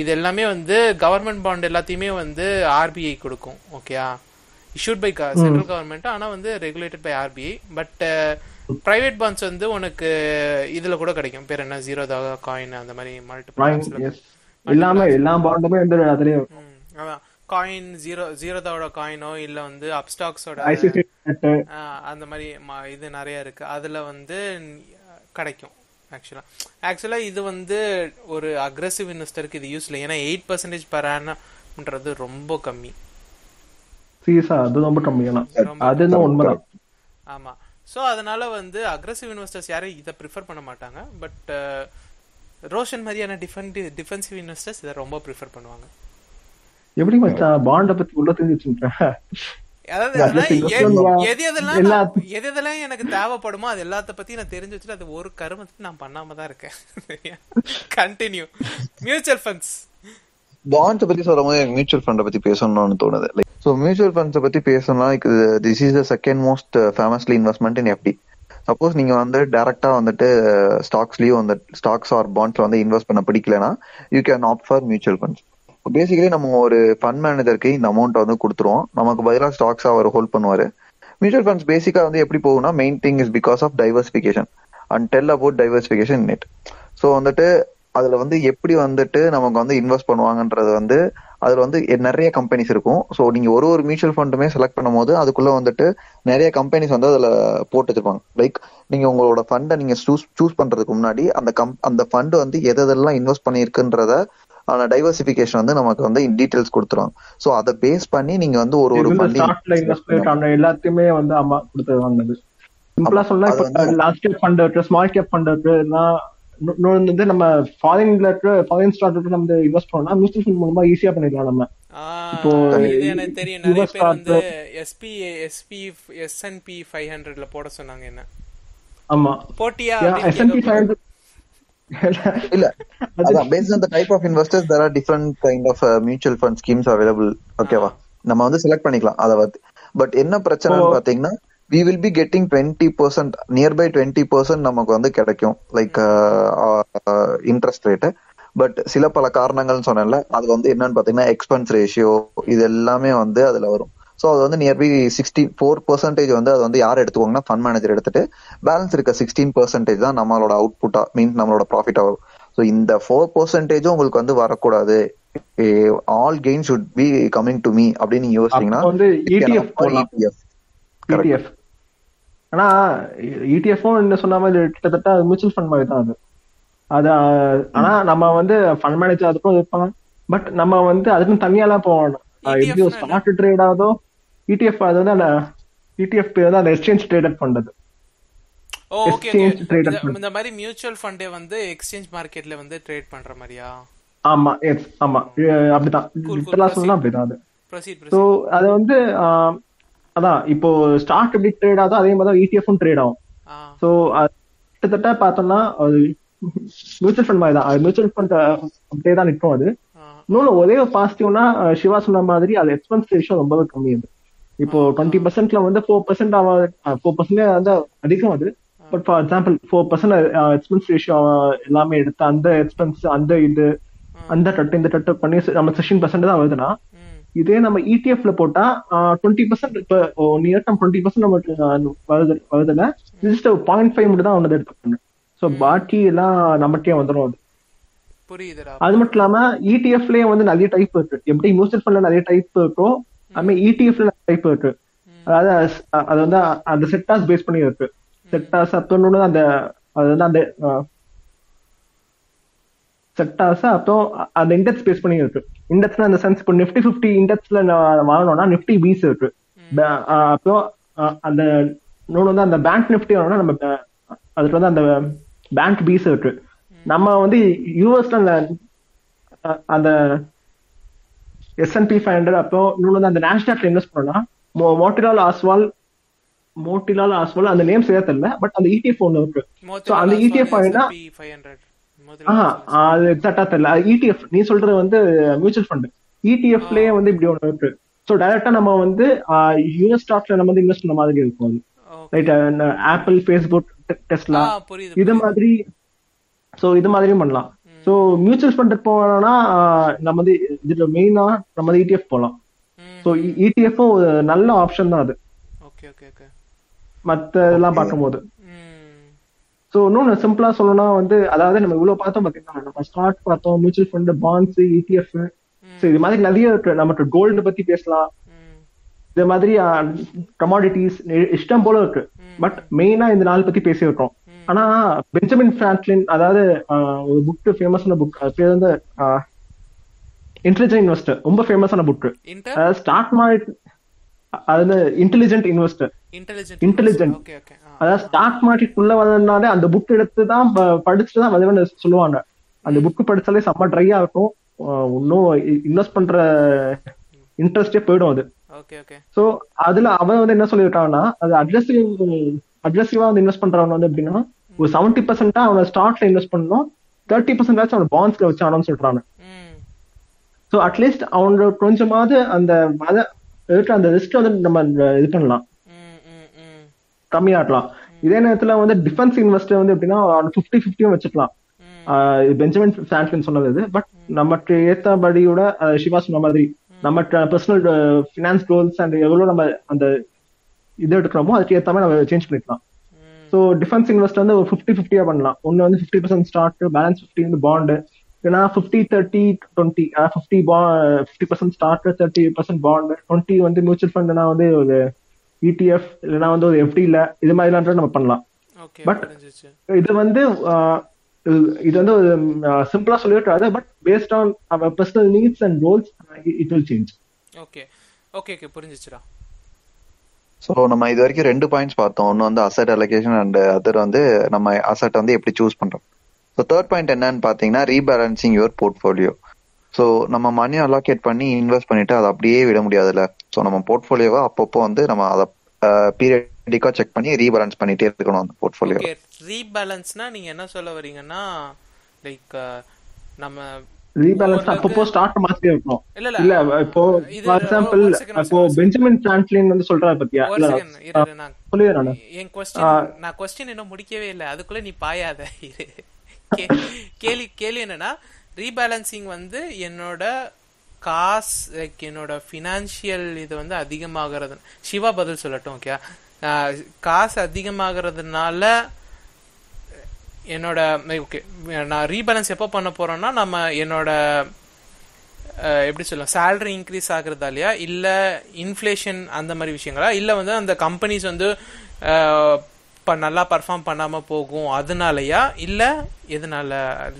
Speaker 1: இது எல்லாமே வந்து கவர்மெண்ட் பாண்ட் எல்லாத்தையுமே வந்து ஆர்பிஐ கொடுக்கும். ஓகேயா இஷ்யூட் பை சென்ட்ரல் கவர்மெண்ட் ஆனா வந்து regulated by RBI but private bonds வந்து உனக்கு இதுல கூட கிடைக்கும். பேர் என்ன? ஜீரோ காயின் அந்த மாதிரி மல்டிபிள்.
Speaker 3: எல்லாமே எல்லா பாண்டுமே வந்து அதுலயே
Speaker 1: காயின் ஜீரோ ஜீரோதாவோட காயினோ இல்ல வந்து அப்ஸ்டாக்ஸோட அந்த மாதிரி இது நிறைய இருக்கு. அதுல வந்து கிடைக்கும் ஆக்சுவலா ஆக்சுவலா இது வந்து ஒரு அக்ரெசிவ் இன்வெஸ்டருக்கு இது யூஸ்ல ஏன்னா எயிட் பர்சன்டேஜ் பர் ஆனம்ன்றது ரொம்ப கம்மி.
Speaker 3: சீரியஸா அது ரொம்ப கம்மியான உண்மைதான்
Speaker 1: ஆமா. சோ அதனால வந்து அக்ரெசிவ் இன்வெஸ்டர்ஸ் யாரும் இதை ப்ரிஃபர் பண்ண மாட்டாங்க. பட் ரோஷன் மாதிரியான டிஃபென்ட் டிஃபென்சிவ் இன்வெஸ்டர்ஸ் இதை ரொம்ப ப்ரிஃபர் பண்ணுவாங்க.
Speaker 3: எப்படி மச்சான்? பாண்ட பத்தி உள்ள தெரிஞ்சு வச்சுருக்கேன்
Speaker 1: அதாவது
Speaker 3: Yeah,
Speaker 1: என்னன்னா,
Speaker 3: just
Speaker 1: எ-
Speaker 3: investment
Speaker 1: எது எதெல்லாம் எனக்கு தேவைப்படுமோ அது எல்லாத்த பத்தி நான் தெரிஞ்சு வச்சுட்டு அது ஒரு கருமத்துக்கு நான் பண்ணாம தான் இருக்கேன். கண்டினியூ மியூச்சுவல் ஃபண்ட்ஸ்
Speaker 2: பாண்ட்ஸ் பத்தி சொல்லும் போது எனக்கு மியூச்சுவல் ஃபண்டை பத்தி பேசணும்னு தோணுது. லைக் ஸோ மியூச்சுவல் ஃபண்ட்ஸை பத்தி பேசணும்னா this is the second most famously investment in FD suppose நீங்க வந்து டைரக்டா வந்துட்டு ஸ்டாக்ஸ்லயும் வந்து ஸ்டாக்ஸ் ஆர் பாண்ட்ஸ்ல வந்து இன்வெஸ்ட் பண்ண பிடிக்கலனா you can opt for mutual funds basically நம்ம ஒரு ஃபண்ட் மேனேஜருக்கு இந்த அமௌண்ட் வந்து கொடுத்துருவோம். நமக்கு பதிலாக ஸ்டாக்ஸ் அவர் ஹோல்ட் பண்ணுவாரு. மியூச்சுவல் ஃபண்ட்ஸ் பேசிக்கா வந்து எப்படி போகும்னா main thing is because of diversification and tell about diversification net so வந்துட்டு அதுல வந்து எப்படி வந்துட்டு நமக்கு வந்து இன்வெஸ்ட் பண்ணுவாங்கன்றது வந்து அதுல வந்து நிறைய கம்பெனிஸ் இருக்கும். ஸோ நீங்க ஒரு ஒரு மியூச்சுவல் ஃபண்டுமே செலக்ட் பண்ணும்போது அதுக்குள்ள வந்துட்டு நிறைய கம்பெனிஸ் வந்து அதுல போட்டு வச்சிருப்பாங்க. லைக் நீங்க உங்களோட ஃபண்டை நீங்க சூஸ் சூஸ் பண்றதுக்கு முன்னாடி அந்த கம் அந்த ஃபண்ட் வந்து எதெல்லாம் இன்வெஸ்ட் பண்ணியிருக்குன்றத ஆன டைவர்சிஃபிகேஷன் வந்து நமக்கு வந்து டீடைல்ஸ் கொடுத்துருவாங்க ஸோ அதை பேஸ் பண்ணி நீங்க வந்து ஒரு ஒரு
Speaker 3: எல்லாத்தையுமே வந்து அம்மா கொடுத்து வாங்கினது சிம்பிளா சொன்னா இப்போ லார்ஜ் கேப் ஃபண்ட் இருக்கு ஸ்மால் கேப் ஃபண்ட் இருக்கு நான் இன்னொன்னு வந்து நம்ம ஃபாரின்ல இருக்க ஃபாரின் ஸ்டாக் நம்ம இன்வெஸ்ட் பண்ணோம்னா மியூச்சுவல் ஃபண்ட் மூலமா ஈஸியா பண்ணிடலாம் நம்ம. இப்போ
Speaker 1: இது எனக்கு தெரியும். நிறைய
Speaker 3: US
Speaker 1: பேர் வந்து எஸ்பி எஸ்பி எஸ்என்பி ஃபைவ் ஹண்ட்ரட்ல போட சொன்னாங்க என்ன.
Speaker 3: ஆமா.
Speaker 1: போட்டியா
Speaker 3: எஸ்என்பி ஃபைவ் ஹண்ட்ரட்
Speaker 2: இல்ல. அதான் based on the type of investors there are different kind of mutual fund schemes available ஓகேவா நம்ம வந்து செலக்ட் பண்ணிக்கலாம் அதை வந்து பட் என்ன பிரச்சனைன்னு பாத்தீங்கன்னா we will be getting twenty percent nearby twenty percent நமக்கு வந்து கிடைக்கும். லைக் இன்ட்ரெஸ்ட் ரேட்டு பட் சில பல காரணங்கள்னு சொன்னேன்ல அது வந்து என்னன்னு பாத்தீங்கன்னா எக்ஸ்பென்ஸ் ரேஷியோ இது எல்லாமே வந்து அதுல வரும். ஸோ அது வந்து நியர்பி சிக்ஸ்டி ஃபோர் பர்சன்டேஜ் வந்து அது வந்து யார் எடுத்துக்கோங்கன்னா ஃபண்ட் மேனேஜர் எடுத்துட்டு பேலன்ஸ் இருக்க சிக்ஸ்டீன் பர்சன்டேஜ் தான் நம்மளோட அவுட்புட்டா மீன்ஸ் நம்மளோட ப்ராஃபிட்டா வரும். ஸோ இந்த ஃபோர் பர்சன்டேஜும் உங்களுக்கு வந்து வரக்கூடாது. All gain should be coming to me அப்படின்னு நீங்க யோசிச்சீங்கன்னா
Speaker 3: வந்து ETF போடலாம்.
Speaker 2: ETF. Correct.
Speaker 3: ETF ஆனா இடிஎஃப்பும் என்ன சொன்ன மாதிரி கிட்டத்தட்ட மியூச்சுவல் ஃபண்ட் மாதிரி தான் அது. அது ஆனா நம்ம வந்து ஃபண்ட் மேனேஜர் அதுக்கும் இருப்பாங்க பட் நம்ம வந்து அதுக்கும் தனியாலாம் போகணும் எப்படி ஸ்டாக் ட்ரேட் ஆகுதோ இடிஎஃப் அது வந்து அந்த இடிஎஃப் பேர் தான் அந்த எக்ஸ்சேஞ்ச் ட்ரேடட் பண்றது
Speaker 1: ஓ ஓகே. இந்த மாதிரி மியூச்சுவல் ஃபண்டே வந்து எக்ஸ்சேஞ்ச் மார்க்கெட்ல வந்து ட்ரேட் பண்ற மாதிரியா?
Speaker 3: ஆமா எஸ் ஆமா. அப்படிதான் லிட்டரலா சொல்லலாம் அப்படிதான் அது. ஸோ அது வந்து அதான் இப்போ ஸ்டாக் எப்படி ட்ரேட் ஆகுதோ அதே மாதிரி இடிஎஃப்பும் ட்ரேட் ஆகும். ஸோ கிட்டத்தட்ட பார்த்தோம்னா அது மியூச்சுவல் ஃபண்ட் மாதிரி தான் மியூச்சுவல் ஃபண்ட் அப்படியே தான் நிற்கும் அது. ஒரே ஒரு பாசிட்டிவ்னா சிவா சொன்ன மாதிரி அது எக்ஸ்பென்ஸ் ரேஷியோ ரொம்பவே கம்மி அது. இப்போ டுவெண்ட்டி பர்சன்ட்ல வந்து ஃபோர் பர்சன்ட் ஃபோர் பர்சன்ட் வந்து அதிகம் அது. But for example four percent expense ratio எல்லாமே எடுத்து அந்த எக்ஸ்பென்ஸ் அந்த இது அந்த டட்டு இந்த டட்டு பண்ணி நம்ம சிக்ஸ்டீன் பர்சன்ட் தான் வருதுன்னா இதே நம்ம இடிஎஃப்ல போட்டா டுவெண்ட்டி பர்சன்ட் இப்போ நியர் டம் டுவெண்ட்டி பர்சன்ட் ஆஹ், வருது வருதுல ஜஸ்ட் பாயிண்ட் ஃபைவ் மட்டும் தான் ஒன்று எடுத்துக்கணும் ஸோ பாக்கி எல்லாம் நம்மகிட்டே வந்துடும் அது.
Speaker 1: புரியுதுடா.
Speaker 3: அது மட்டும் இல்லாம இடிஎஃப்லயே வந்து நிறைய டைப் இருக்கு. எப்படி மியூச்சுவல் ஃபண்ட்ல நிறைய டைப் அதுமாதிரி இடிஎஃப்ல டைப் இருக்கு. அதாவது அது வந்து அந்த செட்டாஸ் பேஸ் பண்ணி இருக்கு. செட்டாஸ் அப்புறம் அந்த அது வந்து அந்த செட்டாஸ் அப்போ அந்த இண்டெக்ஸ் பேஸ் பண்ணி இருக்கு. இண்டெக்ஸ்ல அந்த சென்ஸ் இப்போ நிஃப்டி ஃபிஃப்டி இண்டெக்ஸ்ல வாங்கணும்னா நிஃப்டி பீஸ் இருக்கு. அப்போ அந்த நூல் வந்து அந்த பேங்க் நிஃப்டி வாங்கணும்னா நம்ம அதுக்கு வந்து அந்த பேங்க் பீஸ் இருக்கு. நம்ம வந்து யூஎஸ்ல அந்த எஸ்என்பி ஃபைவ் ஹண்ட்ரட் அப்புறம் இன்னொன்று வந்து அந்த நேஷனல் இன்வெஸ்ட் பண்ணா மோட்டிலால் ஆஸ்வால் மோட்டிலால் ஆஸ்வால் அந்த நேம் சரியா தெரியல பட் அந்த இடிஎஃப் ஒன்று இருக்கு. ஸோ அந்த இடிஎஃப் ஆஹா அது எக்ஸாக்டா தெரியல. இடிஎஃப் நீ சொல்றது வந்து மியூச்சுவல் ஃபண்ட் இடிஎஃப்லயே வந்து இப்படி ஒன்று இருக்கு. ஸோ டைரக்டா நம்ம வந்து யூஎஸ் ஸ்டாக்ஸ்ல நம்ம வந்து இன்வெஸ்ட் பண்ண மாதிரி இருக்கும் அது. ரைட் ஆப்பிள் ஃபேஸ்புக்
Speaker 1: புரியுது
Speaker 3: இது மாதிரி சோ இது மாதிரியும் பண்ணலாம். சோ மியூச்சுவல் ஃபண்ட் போனோம்னா நம்ம வந்து இதுல மெயினா நம்ம வந்து இடிஎஃப் போகலாம் ஸோ இடிஎஃப்பும் ஒரு நல்ல ஆப்ஷன் தான் அது.
Speaker 1: Okay okay okay.
Speaker 3: மத்த இதெல்லாம் பார்க்கும்போது. ஸோ இன்னொன்று சிம்பிளா சொல்லணும்னா வந்து அதாவது நம்ம இவ்வளவு பார்த்தோம் பார்த்தீங்கன்னா நம்ம ஸ்டாக் பார்த்தோம் mutual fund bonds ETF so இது மாதிரி நிறைய இருக்கு. நமக்கு கோல்டு பத்தி பேசலாம். இது மாதிரி கமாடிட்டிஸ் இஷ்டம் போல இருக்கு. பட் மெயினா இந்த நாள் பத்தி பேசியிருக்கோம். ஆனா பெஞ்சமின் பிராங்க்லின் அதாவது ஒரு புக் ஃபேமஸான புக் பேர் வந்து இன்டெலிஜென்ட் இன்வெஸ்டர் ரொம்ப ஃபேமஸான புக் ஸ்டாக் மார்க்கெட் அதாவது இன்டெலிஜென்ட் இன்வெஸ்டர்
Speaker 1: இன்டெலிஜென்ட்
Speaker 3: அதாவது ஸ்டாக் மார்க்கெட் உள்ள வந்ததுனாலே அந்த புக் எடுத்து தான் படிச்சுட்டு தான் வந்து சொல்லுவாங்க. அந்த புக் படிச்சாலே செம்ம ட்ரையா இருக்கும். இன்னும் இன்வெஸ்ட் பண்ற இன்ட்ரெஸ்டே போயிடும் அது. சோ அதுல அவன் வந்து என்ன சொல்லியிருக்கான்னா அது அட்ரஸிவ் அட்ரஸிவா வந்து இன்வெஸ்ட் பண்றவன் வந்து எப்படின்னா ஒரு செவன்டி பர்சன்டா அவனை ஸ்டாக்ல இன்வெஸ்ட் பண்ணணும். தேர்ட்டி பர்சன்ட் ஆச்சும் அவன் பாண்ட்ஸ்ல வச்சு ஆனோம்னு சொல்றாங்க. சோ அட்லீஸ்ட் அவனோட கொஞ்சமாவது அந்த மத இருக்கிற அந்த ரிஸ்க் வந்து நம்ம இது பண்ணலாம். கம்மியாட்டலாம் இதே நேரத்துல வந்து டிஃபென்ஸ் இன்வெஸ்டர் வந்து எப்படின்னா அவன் ஃபிஃப்டி ஃபிஃப்டியும் வச்சுக்கலாம் பெஞ்சமின் பிராங்க்லின் சொன்னது பட் நமக்கு ஏத்தபடியோட சிவா சொன்ன மாதிரி நம்ம பர்சனல் ஃபினான்ஸ் கோல்ஸ் அண்ட் எவ்வளவு நம்ம அந்த இது எடுக்கிறோமோ அதுக்கு ஏத்த மாதிரி நம்ம சேஞ்ச் பண்ணிக்கலாம். ஸோ டிஃபென்ஸ் இன்வெஸ்ட் வந்து ஒரு ஃபிஃப்டி ஃபிஃப்டியா பண்ணலாம். ஒன்னு வந்து fifty percent start balance fifty வந்து பாண்டு இல்லைனா ஃபிஃப்டி தேர்ட்டி டுவெண்ட்டி ஃபிஃப்டி பா fifty percent start thirty percent bond twenty வந்து மியூச்சுவல் ஃபண்ட்னா வந்து ஒரு இடிஎஃப் இல்லைனா வந்து ஒரு எஃப்டில இது மாதிரிலாம் நம்ம பண்ணலாம்.
Speaker 1: புரிஞ்சிச்சு.
Speaker 3: இது வந்து இது- வந்து சிம்பிளா சொல்லிவிட்டாது but based on our personal needs and goals it will change
Speaker 1: okay okay okay புரிஞ்சிச்சுடா.
Speaker 2: So நம்ம இது வரைக்கும் ரெண்டு பாயிண்ட்ஸ் பார்த்தோம். ஒன்று வந்து அசட் அலோகேஷன் அண்ட் அதர் வந்து நம்ம அசட் வந்து எப்படி சூஸ் பண்ணுறோம் ஸோ தேர்ட் பாயிண்ட் என்னன்னு பார்த்தீங்கன்னா ரீபேலன்சிங் யுவர் போர்ட்ஃபோலியோ ஸோ நம்ம மணி அலோகேட் பண்ணி இன்வெஸ்ட் பண்ணிட்டு அதை அப்படியே விட முடியாதுல்ல. ஸோ நம்ம போர்ட்ஃபோலியோவை அப்பப்போ வந்து நம்ம அதை பீரியடிக்கா செக் பண்ணி ரீபேலன்ஸ் பண்ணிட்டே இருக்கணும் அந்த போர்ட்ஃபோலியோ
Speaker 1: ரீபேலன்ஸ்னா நீங்க என்ன சொல்ல வரீங்கன்னா லைக் நம்ம
Speaker 3: ரீபேலன்ஸ் அப்பப்போ ஸ்டார்ட் மாத்திட்டே இருக்கணும்
Speaker 1: இல்ல
Speaker 3: இப்போ ஃபார் எக்ஸாம்பிள் இப்போ பெஞ்சமின் பிராங்க்லின் வந்து சொல்றாரு பத்தியா? சொல்லிடுறேன்.
Speaker 1: என் கொஸ்டின் நான் கொஸ்டின் இன்னும் முடிக்கவே இல்லை. அதுக்குள்ள நீ பாயாத கேள்வி கேள்வி என்னன்னா ரீபேலன்சிங் வந்து என்னோட காசு லைக் என்னோட ஃபினான்ஷியல் இது வந்து அதிகமாகிறது. சிவா பதில் சொல்லட்டும் ஓகே காசு அதிகமாகிறதுனால என்னோட ஓகே நான் ரீபேலன்ஸ் எப்போ பண்ண போறேன்னா நம்ம என்னோட எப்படி சொல்லலாம் salary இன்க்ரீஸ் ஆகுறதாலயா இல்ல இன்ஃப்ளேஷன் அந்த மாதிரி விஷயங்களா? இல்ல வந்து அந்த கம்பெனிஸ் வந்து அஹ், ப- நல்லா பர்ஃபார்ம் பண்ணாம போகும் அதனாலயா? இல்ல எதனால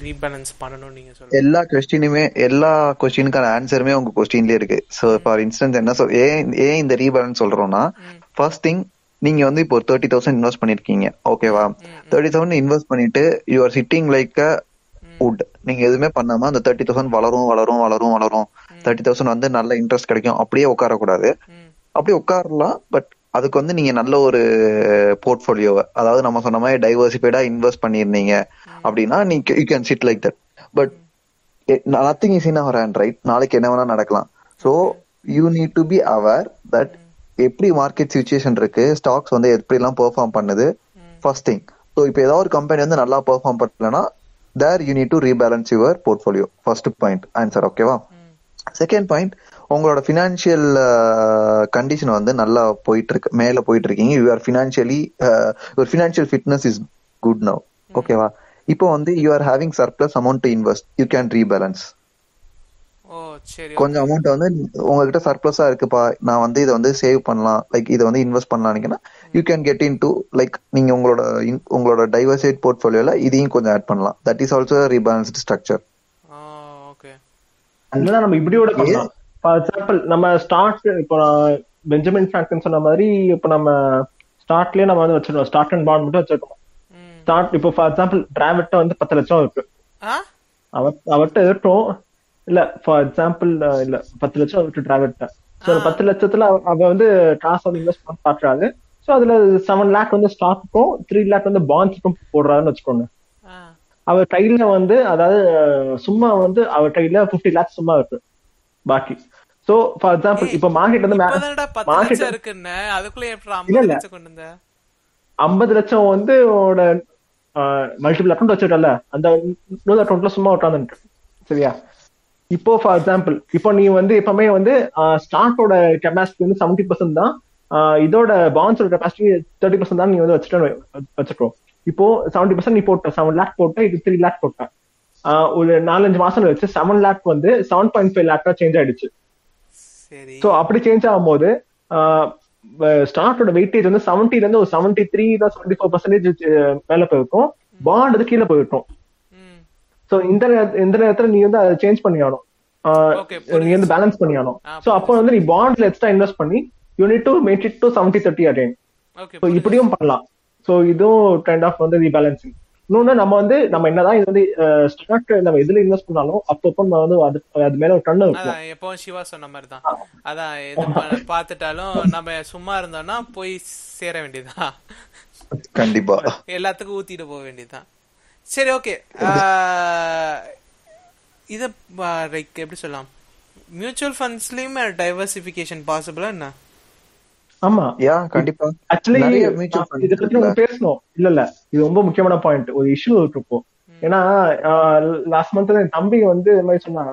Speaker 1: ரீபேலன்ஸ் பண்ணணும் நீங்க சொல்லுங்க
Speaker 2: எல்லா கொஸ்டினுமே எல்லா கொஸ்டினுக்கான ஆன்சருமே உங்க கொஸ்டின்லயே இருக்கு. ஸோ ஃபார் இன்ஸ்டன்ஸ் என்ன சொல் ஏன் ஏன் இந்த ரீபேலன்ஸ் சொல்றோம்னா ஃபர்ஸ்ட் திங் நீங்க வந்து இப்போ தேர்ட்டி தௌசண்ட் இன்வெஸ்ட் பண்ணிருக்கீங்க. ஓகேவா தேர்ட்டி தௌசண்ட் இன்வெஸ்ட் பண்ணிட்டு you are sitting like wood நீங்க எதுவுமே பண்ணாம அந்த தேர்ட்டி தௌசண்ட் வளரும் வளரும் வளரும் வளரும். தேர்ட்டி தௌசண்ட் வந்து நல்ல இன்ட்ரெஸ்ட் கிடைக்கும். அப்படியே உட்காரக்கூடாது. அப்படியே உட்காரலாம் பட் அதுக்கு வந்து நீங்க நல்ல ஒரு போர்ட்ஃபோலியோவை அதாவது நம்ம சொன்ன மாதிரி டைவர்சிஃபைடா இன்வெஸ்ட் பண்ணிருந்தீங்க அப்படின்னா நீங்க you can sit like that but nothing is in our hand right நாளைக்கு என்ன வேணா நடக்கலாம். So you need to be aware that எப்படி மார்க்கெட் சுச்சுவேஷன் இருக்கு ஸ்டாக்ஸ் வந்து எப்படிலாம் பெர்ஃபார்ம் பண்ணுது ஃபர்ஸ்ட் திங் ஸோ இப்போ ஏதாவது ஒரு கம்பெனி வந்து நல்லா பெர்ஃபார்ம் பண்ணலன்னா there you need to rebalance your portfolio first point answer ஓகேவா செகண்ட் பாயிண்ட் உங்களோட ஃபினான்ஷியல் கண்டிஷன் வந்து நல்லா போயிட்டு இருக்கு மேல போயிட்டு இருக்கீங்க you are financially your financial fitness is good now ஓகேவா இப்போ வந்து you are having surplus amount to invest you can rebalance கொஞ்சம் அமௌண்ட் வந்து உங்ககிட்ட சர்ப்ளஸா இருக்குப்பா. நான் வந்து இதை வந்து சேவ் பண்ணலாம். லைக் இதை வந்து invest பண்ணலாம்னீங்கன்னா you can get into like நீங்க உங்களோட உங்களோட டைவர்சைட் போர்ட்ஃபோலியோல இதையும் கொஞ்சம் ஆட் பண்ணலாம். That is also rebalanced structure
Speaker 1: okay
Speaker 3: இல்லைன்னா நம்ம இப்படி கூட பண்ணலாம். ஃபார் எக்ஸாம்பிள் நம்ம ஸ்டார்ட் இப்போ பெஞ்சமின் ஃபிராங்க்லின் சொன்ன மாதிரி இப்போ நம்ம ஸ்டார்ட்லயே நம்ம வந்து வச்சிருக்கோம். ஸ்டார்ட் அண்ட் பாண்ட் மட்டும் வச்சிருக்கோம். ஸ்டார்ட் இப்போ ஃபார் எக்ஸாம்பிள் டிராவிட்ட வந்து பத்து லட்சம் இருக்கு.
Speaker 1: ஆ?
Speaker 3: அவர் அவர்கிட்ட இருக்கட்டும் இல்ல ஃபார் எக்ஸாம்பிள் இல்ல பத்து லட்சம் இருக்கு டிராவிட்ட ஸோ பத்து லட்சத்துல அவ அவ வந்து காசு வந்து இன்வெஸ்ட் பண்ண பாக்குறாரு. ஸோ அதுல செவன் லேக் வந்து ஸ்டாக்குக்கும் த்ரீ லேக் வந்து பாண்ட்ஸுக்கும் போடுறாருன்னு வச்சுக்கோங்க.
Speaker 1: ஆ.
Speaker 3: அவர் கையில வந்து அதாவது சும்மா வந்து அவர் கையில 50 லேக்ஸ் சும்மா இருக்கு. பாக்கி. சோ ஃபார் எக்ஸாம்பிள் இப்போ மார்க்கெட் வந்து மார்க்கெட்
Speaker 1: இருக்குன்னு. அதுக்குள்ள ஐம்பது. லட்சம் கொண்டு வந்த?
Speaker 3: ஐம்பது லட்சம் வந்து உன்னோட மல்டிபிள் அக்கௌண்ட் வச்சிருக்கல அந்த இன்னொரு அக்கௌண்ட்ல சும்மா உட்காந்துட்டு சரியா? இப்போ ஃபார் எக்ஸாம்பிள் இப்போ நீ வந்து எப்பவுமே வந்து ஸ்டாக்கோட கெப்பாசிட்டி வந்து செவன்டி பர்சன்ட் தான். இதோட பாண்ட்ஸோட கெப்பாசிட்டி தேர்ட்டி பர்சன்ட் தான் நீ வந்து வச்சுட்டு வச்சுக்கோ. இப்போ செவன்டி பர்சன்ட் நீ போட்ட செவன் லேக் போட்ட இது த்ரீ லேக் போட்ட. ஒரு நாலஞ்சு மாசம் வச்சு செவன் லேக் வந்து செவன் பாயிண்ட் ஃபைவ் லேக்கா சேஞ்ச் ஆயிடுச்சு. சோ அப்படி சேஞ்ச் ஆகும்போது ஸ்டாக்கோட வெயிட்டேஜ் வந்து 70 ல இருந்து ஒரு செவன்டி த்ரீ தான் செவன்டி ஃபோர் பர்சன்டேஜ் மேல போயிருக்கும். பாண்ட் வந்து கீழே போயிருக்கும் சோ இந்த இந்த நேரத்துல நீ வந்து அதை சேஞ்ச் பண்ணி ஆகணும் நீ வந்து பேலன்ஸ் பண்ணி ஆகணும் சோ அப்போ வந்து நீ பாண்ட்ல எக்ஸ்ட்ரா இன்வெஸ்ட் பண்ணி you need to make it to seventy thirty again
Speaker 1: okay
Speaker 3: so இப்படியும் பண்ணலாம். ஸோ இதுவும் கைண்ட் ஆஃப் வந்து ரீபேலன்சிங் இன்னொன்னு நம்ம வந்து நம்ம என்னதான் இது வந்து ஸ்டாக் நம்ம எதுல இன்வெஸ்ட் பண்ணாலும் அப்பப்போ நம்ம வந்து அது அது மேல ஒரு கண்ணு இருக்கும்
Speaker 1: எப்பவும் சிவா சொன்ன மாதிரி தான் அதான் எது பார்த்துட்டாலும் நம்ம சும்மா இருந்தோம்னா போய் சேர வேண்டியதுதான்.
Speaker 2: கண்டிப்பா.
Speaker 1: எல்லாத்துக்கும் ஊத்திட்டு போக வேண்டியதுதான். சரி ஓகே இத லைக் எப்படி சொல்லலாம்? மியூச்சுவல் ஃபண்ட்ஸ்லயும் டைவர்சிபிகேஷன் பாசிபிளா என்ன?
Speaker 3: ஆமா.
Speaker 2: யா கண்டிப்பா.
Speaker 3: ஆக்சுவலி
Speaker 2: நிறைய mutual funds
Speaker 3: இத பத்தி நம்ம பேசணும். இல்ல இல்ல. இது ரொம்ப முக்கியமான பாயிண்ட் ஒரு இஷ்யூ இருக்கு இப்போ. ஏன்னா லாஸ்ட் மந்த் என் தம்பி வந்து இது மாதிரி சொன்னான்.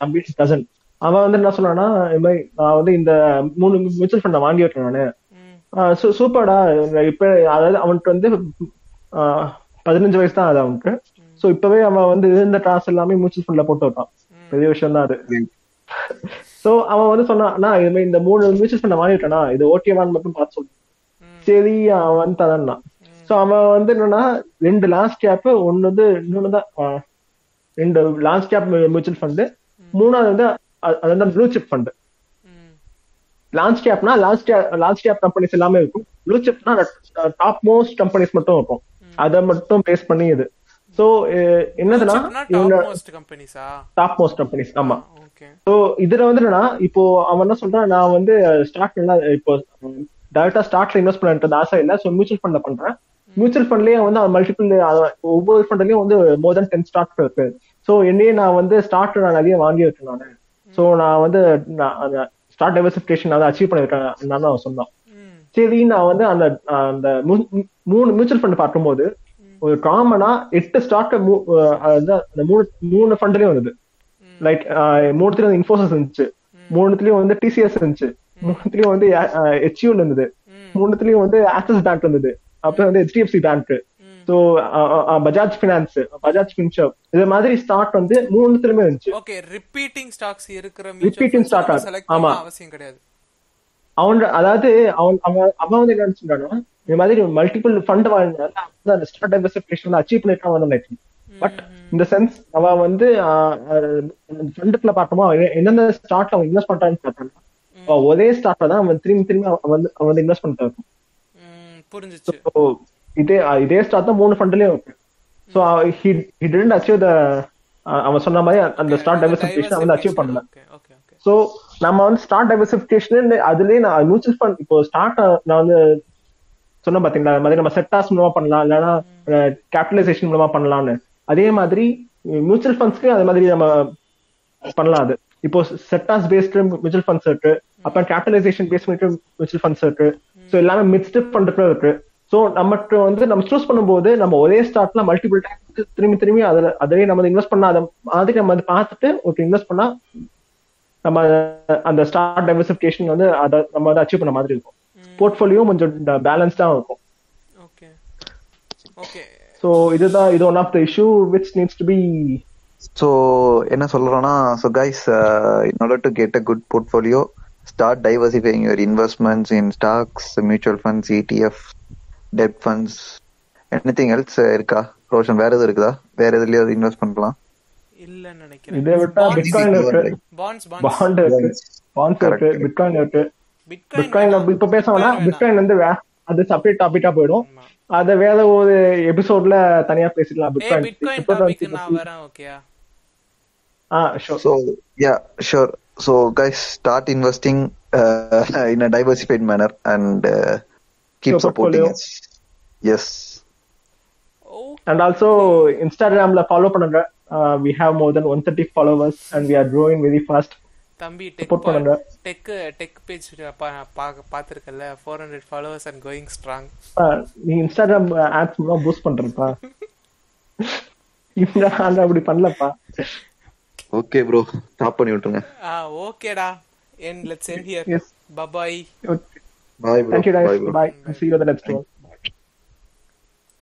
Speaker 3: தம்பி கசன் அவன் வந்து என்ன சொன்னான்னா இது மாதிரி நான் வந்து இந்த மூணு மியூச்சுவல் ஃபண்ட் வாங்கி வைக்கிறேன் நானு சூப்பர்டா இப்ப அதாவது அவனுக்கு வந்து ஆஹ், பதினஞ்சு வயசு தான் அது அவனுக்கு. சோ இப்பவே அவன் வந்து இந்த டாஸ் எல்லாமே மியூச்சுவல் ஃபண்ட்ல போட்டு வைப்பான் பெரிய விஷயம் தான் அது சோ அவன் வந்து சொன்னான் "அண்ணா, இது மாதிரி இந்த மூணு மியூச்சுவல் ஃபண்ட் வாங்கிட்டேனா இது ஓகேவான்னு மட்டும் பார்த்து சொல்லு. சரி அவன் வந்து ததான் சோ அவன் வந்து என்னன்னா ரெண்டு லாஸ்ட் கேப் ஒன்னு வந்து இன்னொன்னு தான் ரெண்டு லாஸ்ட் கேப் மியூச்சுவல் ஃபண்ட் மூணாவது வந்து அது வந்து ப்ளூ சிப் ஃபண்ட் லான்ச் கேப்னா லான்ச் லான்ச் கேப் கம்பெனிஸ் எல்லாமே இருக்கும். ப்ளூ சிப்னா டாப் மோஸ்ட் கம்பெனிஸ் மட்டும் இருக்கும். அதை மட்டும் பேஸ் பண்ணி இது. சோ என்னதுன்னா
Speaker 1: டாப் மோஸ்ட் கம்பெனிஸா
Speaker 3: ஆமா. சோ இதுல வந்து என்னன்னா இப்போ அவன் என்ன சொல்றான் நான் வந்து ஸ்டாக் இப்போ டேரக்டா ஸ்டாக்ல இன்வெஸ்ட் பண்ணிட்டு ஆசை இல்ல. சோ மியூச்சுவல் ஃபண்ட்ல பண்றேன். மியூச்சுவல் ஃபண்ட்லயே வந்து மல்டிபிள் ஒவ்வொரு ஃபண்ட்லயும் வந்து மோர் தென் டென் ஸ்டாக் இருக்கு. சோ என்னையே நான் வந்து ஸ்டாக் நான் நிறைய வாங்கி இருக்கேன் நானு. சோ நான் வந்து ஸ்டாக் டைவர்சிபிகேஷன் அதை அச்சீவ் பண்ணிருக்கேன் நான் அவன் சொன்னான். சரி நான் வந்து அந்த அந்த மூணு மியூச்சுவல் ஃபண்ட் பார்க்கும்போது ஒரு காமனா எட்டு ஸ்டாக் அந்த மூணு மூணு ஃபண்ட்லயும் வருது லைக் மூணுத்துலயும் வந்து இன்ஃபோசிஸ் இருந்துச்சு. மூணுத்துலயும் வந்து டிசிஎஸ் இருந்துச்சு. மூணுத்துலயும் வந்து ஹெச்யூல இருந்தது. மூணுத்துலயும் வந்து ஆக்சிஸ் பேங்க் இருந்தது. அப்புறம் வந்து HDFC bank so Bajaj finance Bajaj Finserv இது மாதிரி ஸ்டாக் வந்து மூணுத்துலயுமே இருந்துச்சு.
Speaker 1: ஓகே ரிப்பீட்டிங் ஸ்டாக்ஸ் இருக்கிற
Speaker 3: ஆ-
Speaker 1: செலக்ட்
Speaker 3: ஆமா.
Speaker 1: அவசியம் கிடையாது.
Speaker 3: அவன் அதாவது அவன் அவன் அவன் வந்து என்ன நினைச்சுட்டானா இந்த மாதிரி மல்டிபிள் ஃபண்ட் வாழ்ந்தால அந்த ஸ்டார்ட் டைவர்சிபிகேஷன் அச்சீவ் பண்ணிட்டு வந்து நினைச்சு பட் இந்த சென்ஸ் அவன் வந்து ஃபண்டுக்குள்ள பார்த்தோமா அவன் எந்தெந்த ஸ்டார்ட்ல அவன் இன்வெஸ்ட் பண்றான்னு பார்த்தானா அவன் ஒரே ஸ்டார்ட்ல தான் அவன் திரும்பி திரும்பி அவன் வந்து அவன் வந்து இன்வெஸ்ட் பண்ணிட்டு இருக்கான்.
Speaker 1: ம், புரிஞ்சுச்சு.
Speaker 3: இதே இதே ஸ்டார்ட் தான் மூணு ஃபண்ட்லயும் இருக்கு. So he he didn't achieve the அவன் சொன்ன மாதிரி அந்த ஸ்டார்ட் டைவர்சிபிகேஷன் வந்து அச்சீவ் பண்ணல.
Speaker 1: ஓகே ஓகே ஓகே
Speaker 3: சோ நம்ம வந்து ஸ்டார்ட் டைவர்சிபிகேஷன் அதுலயே நான் மியூச்சுவல் ஃபண்ட் இப்போ ஸ்டார்ட் நான் வந்து சொன்ன பாத்தீங்களா அது மாதிரி நம்ம செட்டாஸ் மூலமா பண்ணலாம் இல்லைன்னா கேபிட்டலைசேஷன் மூலமா பண்ணலாம்னு. அதே மாதிரி மியூச்சுவல் ஃபண்ட்ஸ்க்கு அது மாதிரி நம்ம பண்ணலாம் அது. இப்போ செட்டாஸ் பேஸ்டு மியூச்சுவல் ஃபண்ட்ஸ் இருக்கு அப்புறம் கேபிட்டலைசேஷன் பேஸ் பண்ணிட்டு மியூச்சுவல் ஃபண்ட்ஸ் இருக்கு. ஸோ எல்லாமே மிக்ஸ்டு ஃபண்ட் இருக்கு. ஸோ நமக்கு வந்து நம்ம சூஸ் பண்ணும்போது நம்ம ஒரே ஸ்டார்ட்ல மல்டிபிள் டைம் திரும்பி திரும்பி அதில் அதிலே நம்ம இன்வெஸ்ட் பண்ணாத அதை மாதிரி நம்ம அதை பார்த்துட்டு ஓகே இன்வெஸ்ட் பண்ணா நம்ம அந்த ஸ்டார்ட் டைவர்சிபிகேஷன் வந்து அதை நம்ம வந்து அச்சீவ் பண்ண மாதிரி இருக்கும். போர்ட்ஃபோலியோ கொஞ்சம் பேலன்ஸ்டா இருக்கும்.
Speaker 1: ஓகே ஓகே
Speaker 3: ஸோ இதுதான் இது one of the issue which needs to be
Speaker 2: so என்ன சொல்றோம்னா so guys in order to get a good portfolio start diversifying your investments in stocks mutual funds ETF debt funds anything else இருக்கா? ரோஷன் வேற எதுவும் இருக்குதா? வேற எதுலயாவது invest பண்ணலாம்?
Speaker 1: இல்லன்னு நினைக்கிறேன்.
Speaker 3: இதை விட்டா பிட்காயின் இருக்கு.
Speaker 1: பாண்ட்ஸ்
Speaker 3: பாண்ட் இருக்கு. பாண்ட்ஸ் இருக்கு. பிட்காயின் இருக்கு.
Speaker 1: பிட்காயின்
Speaker 3: பிட்காயின் இப்ப பேசணும்னா பிட்காயின் வந்து வே- அது செப்பரேட் டாபிக்கா போயிடும். அத வேற ஒரு எபிசோட்ல தனியா பேசிக்கலாம்
Speaker 1: பிட்காயின் நான் வரேன் ஓகேயா
Speaker 3: ஆ? Sure
Speaker 2: So yeah, sure. So guys, start investing uh, in a diversified manner and uh, keep supporting us. Yes.
Speaker 3: And also இன்ஸ்டாகிராம்ல ஃபாலோ பண்ணுங்க. We have more than one thirty followers and we are growing very fast
Speaker 1: தம்பி tech. Tech tech page பாத்துருக்கல four hundred followers and going strong
Speaker 3: நீ Instagram apps மூலம் boost பண்றப்பா இந்த ஆள் அப்படி பண்ணலப்பா
Speaker 2: Okay, bro. Stop பண்ணி விட்டுருங்க.
Speaker 1: ஆ ஓகேடா என் let's end here.
Speaker 2: Bye, bro.
Speaker 3: Thank you guys.
Speaker 2: Bye, bro.
Speaker 3: Bye. See you on the next one.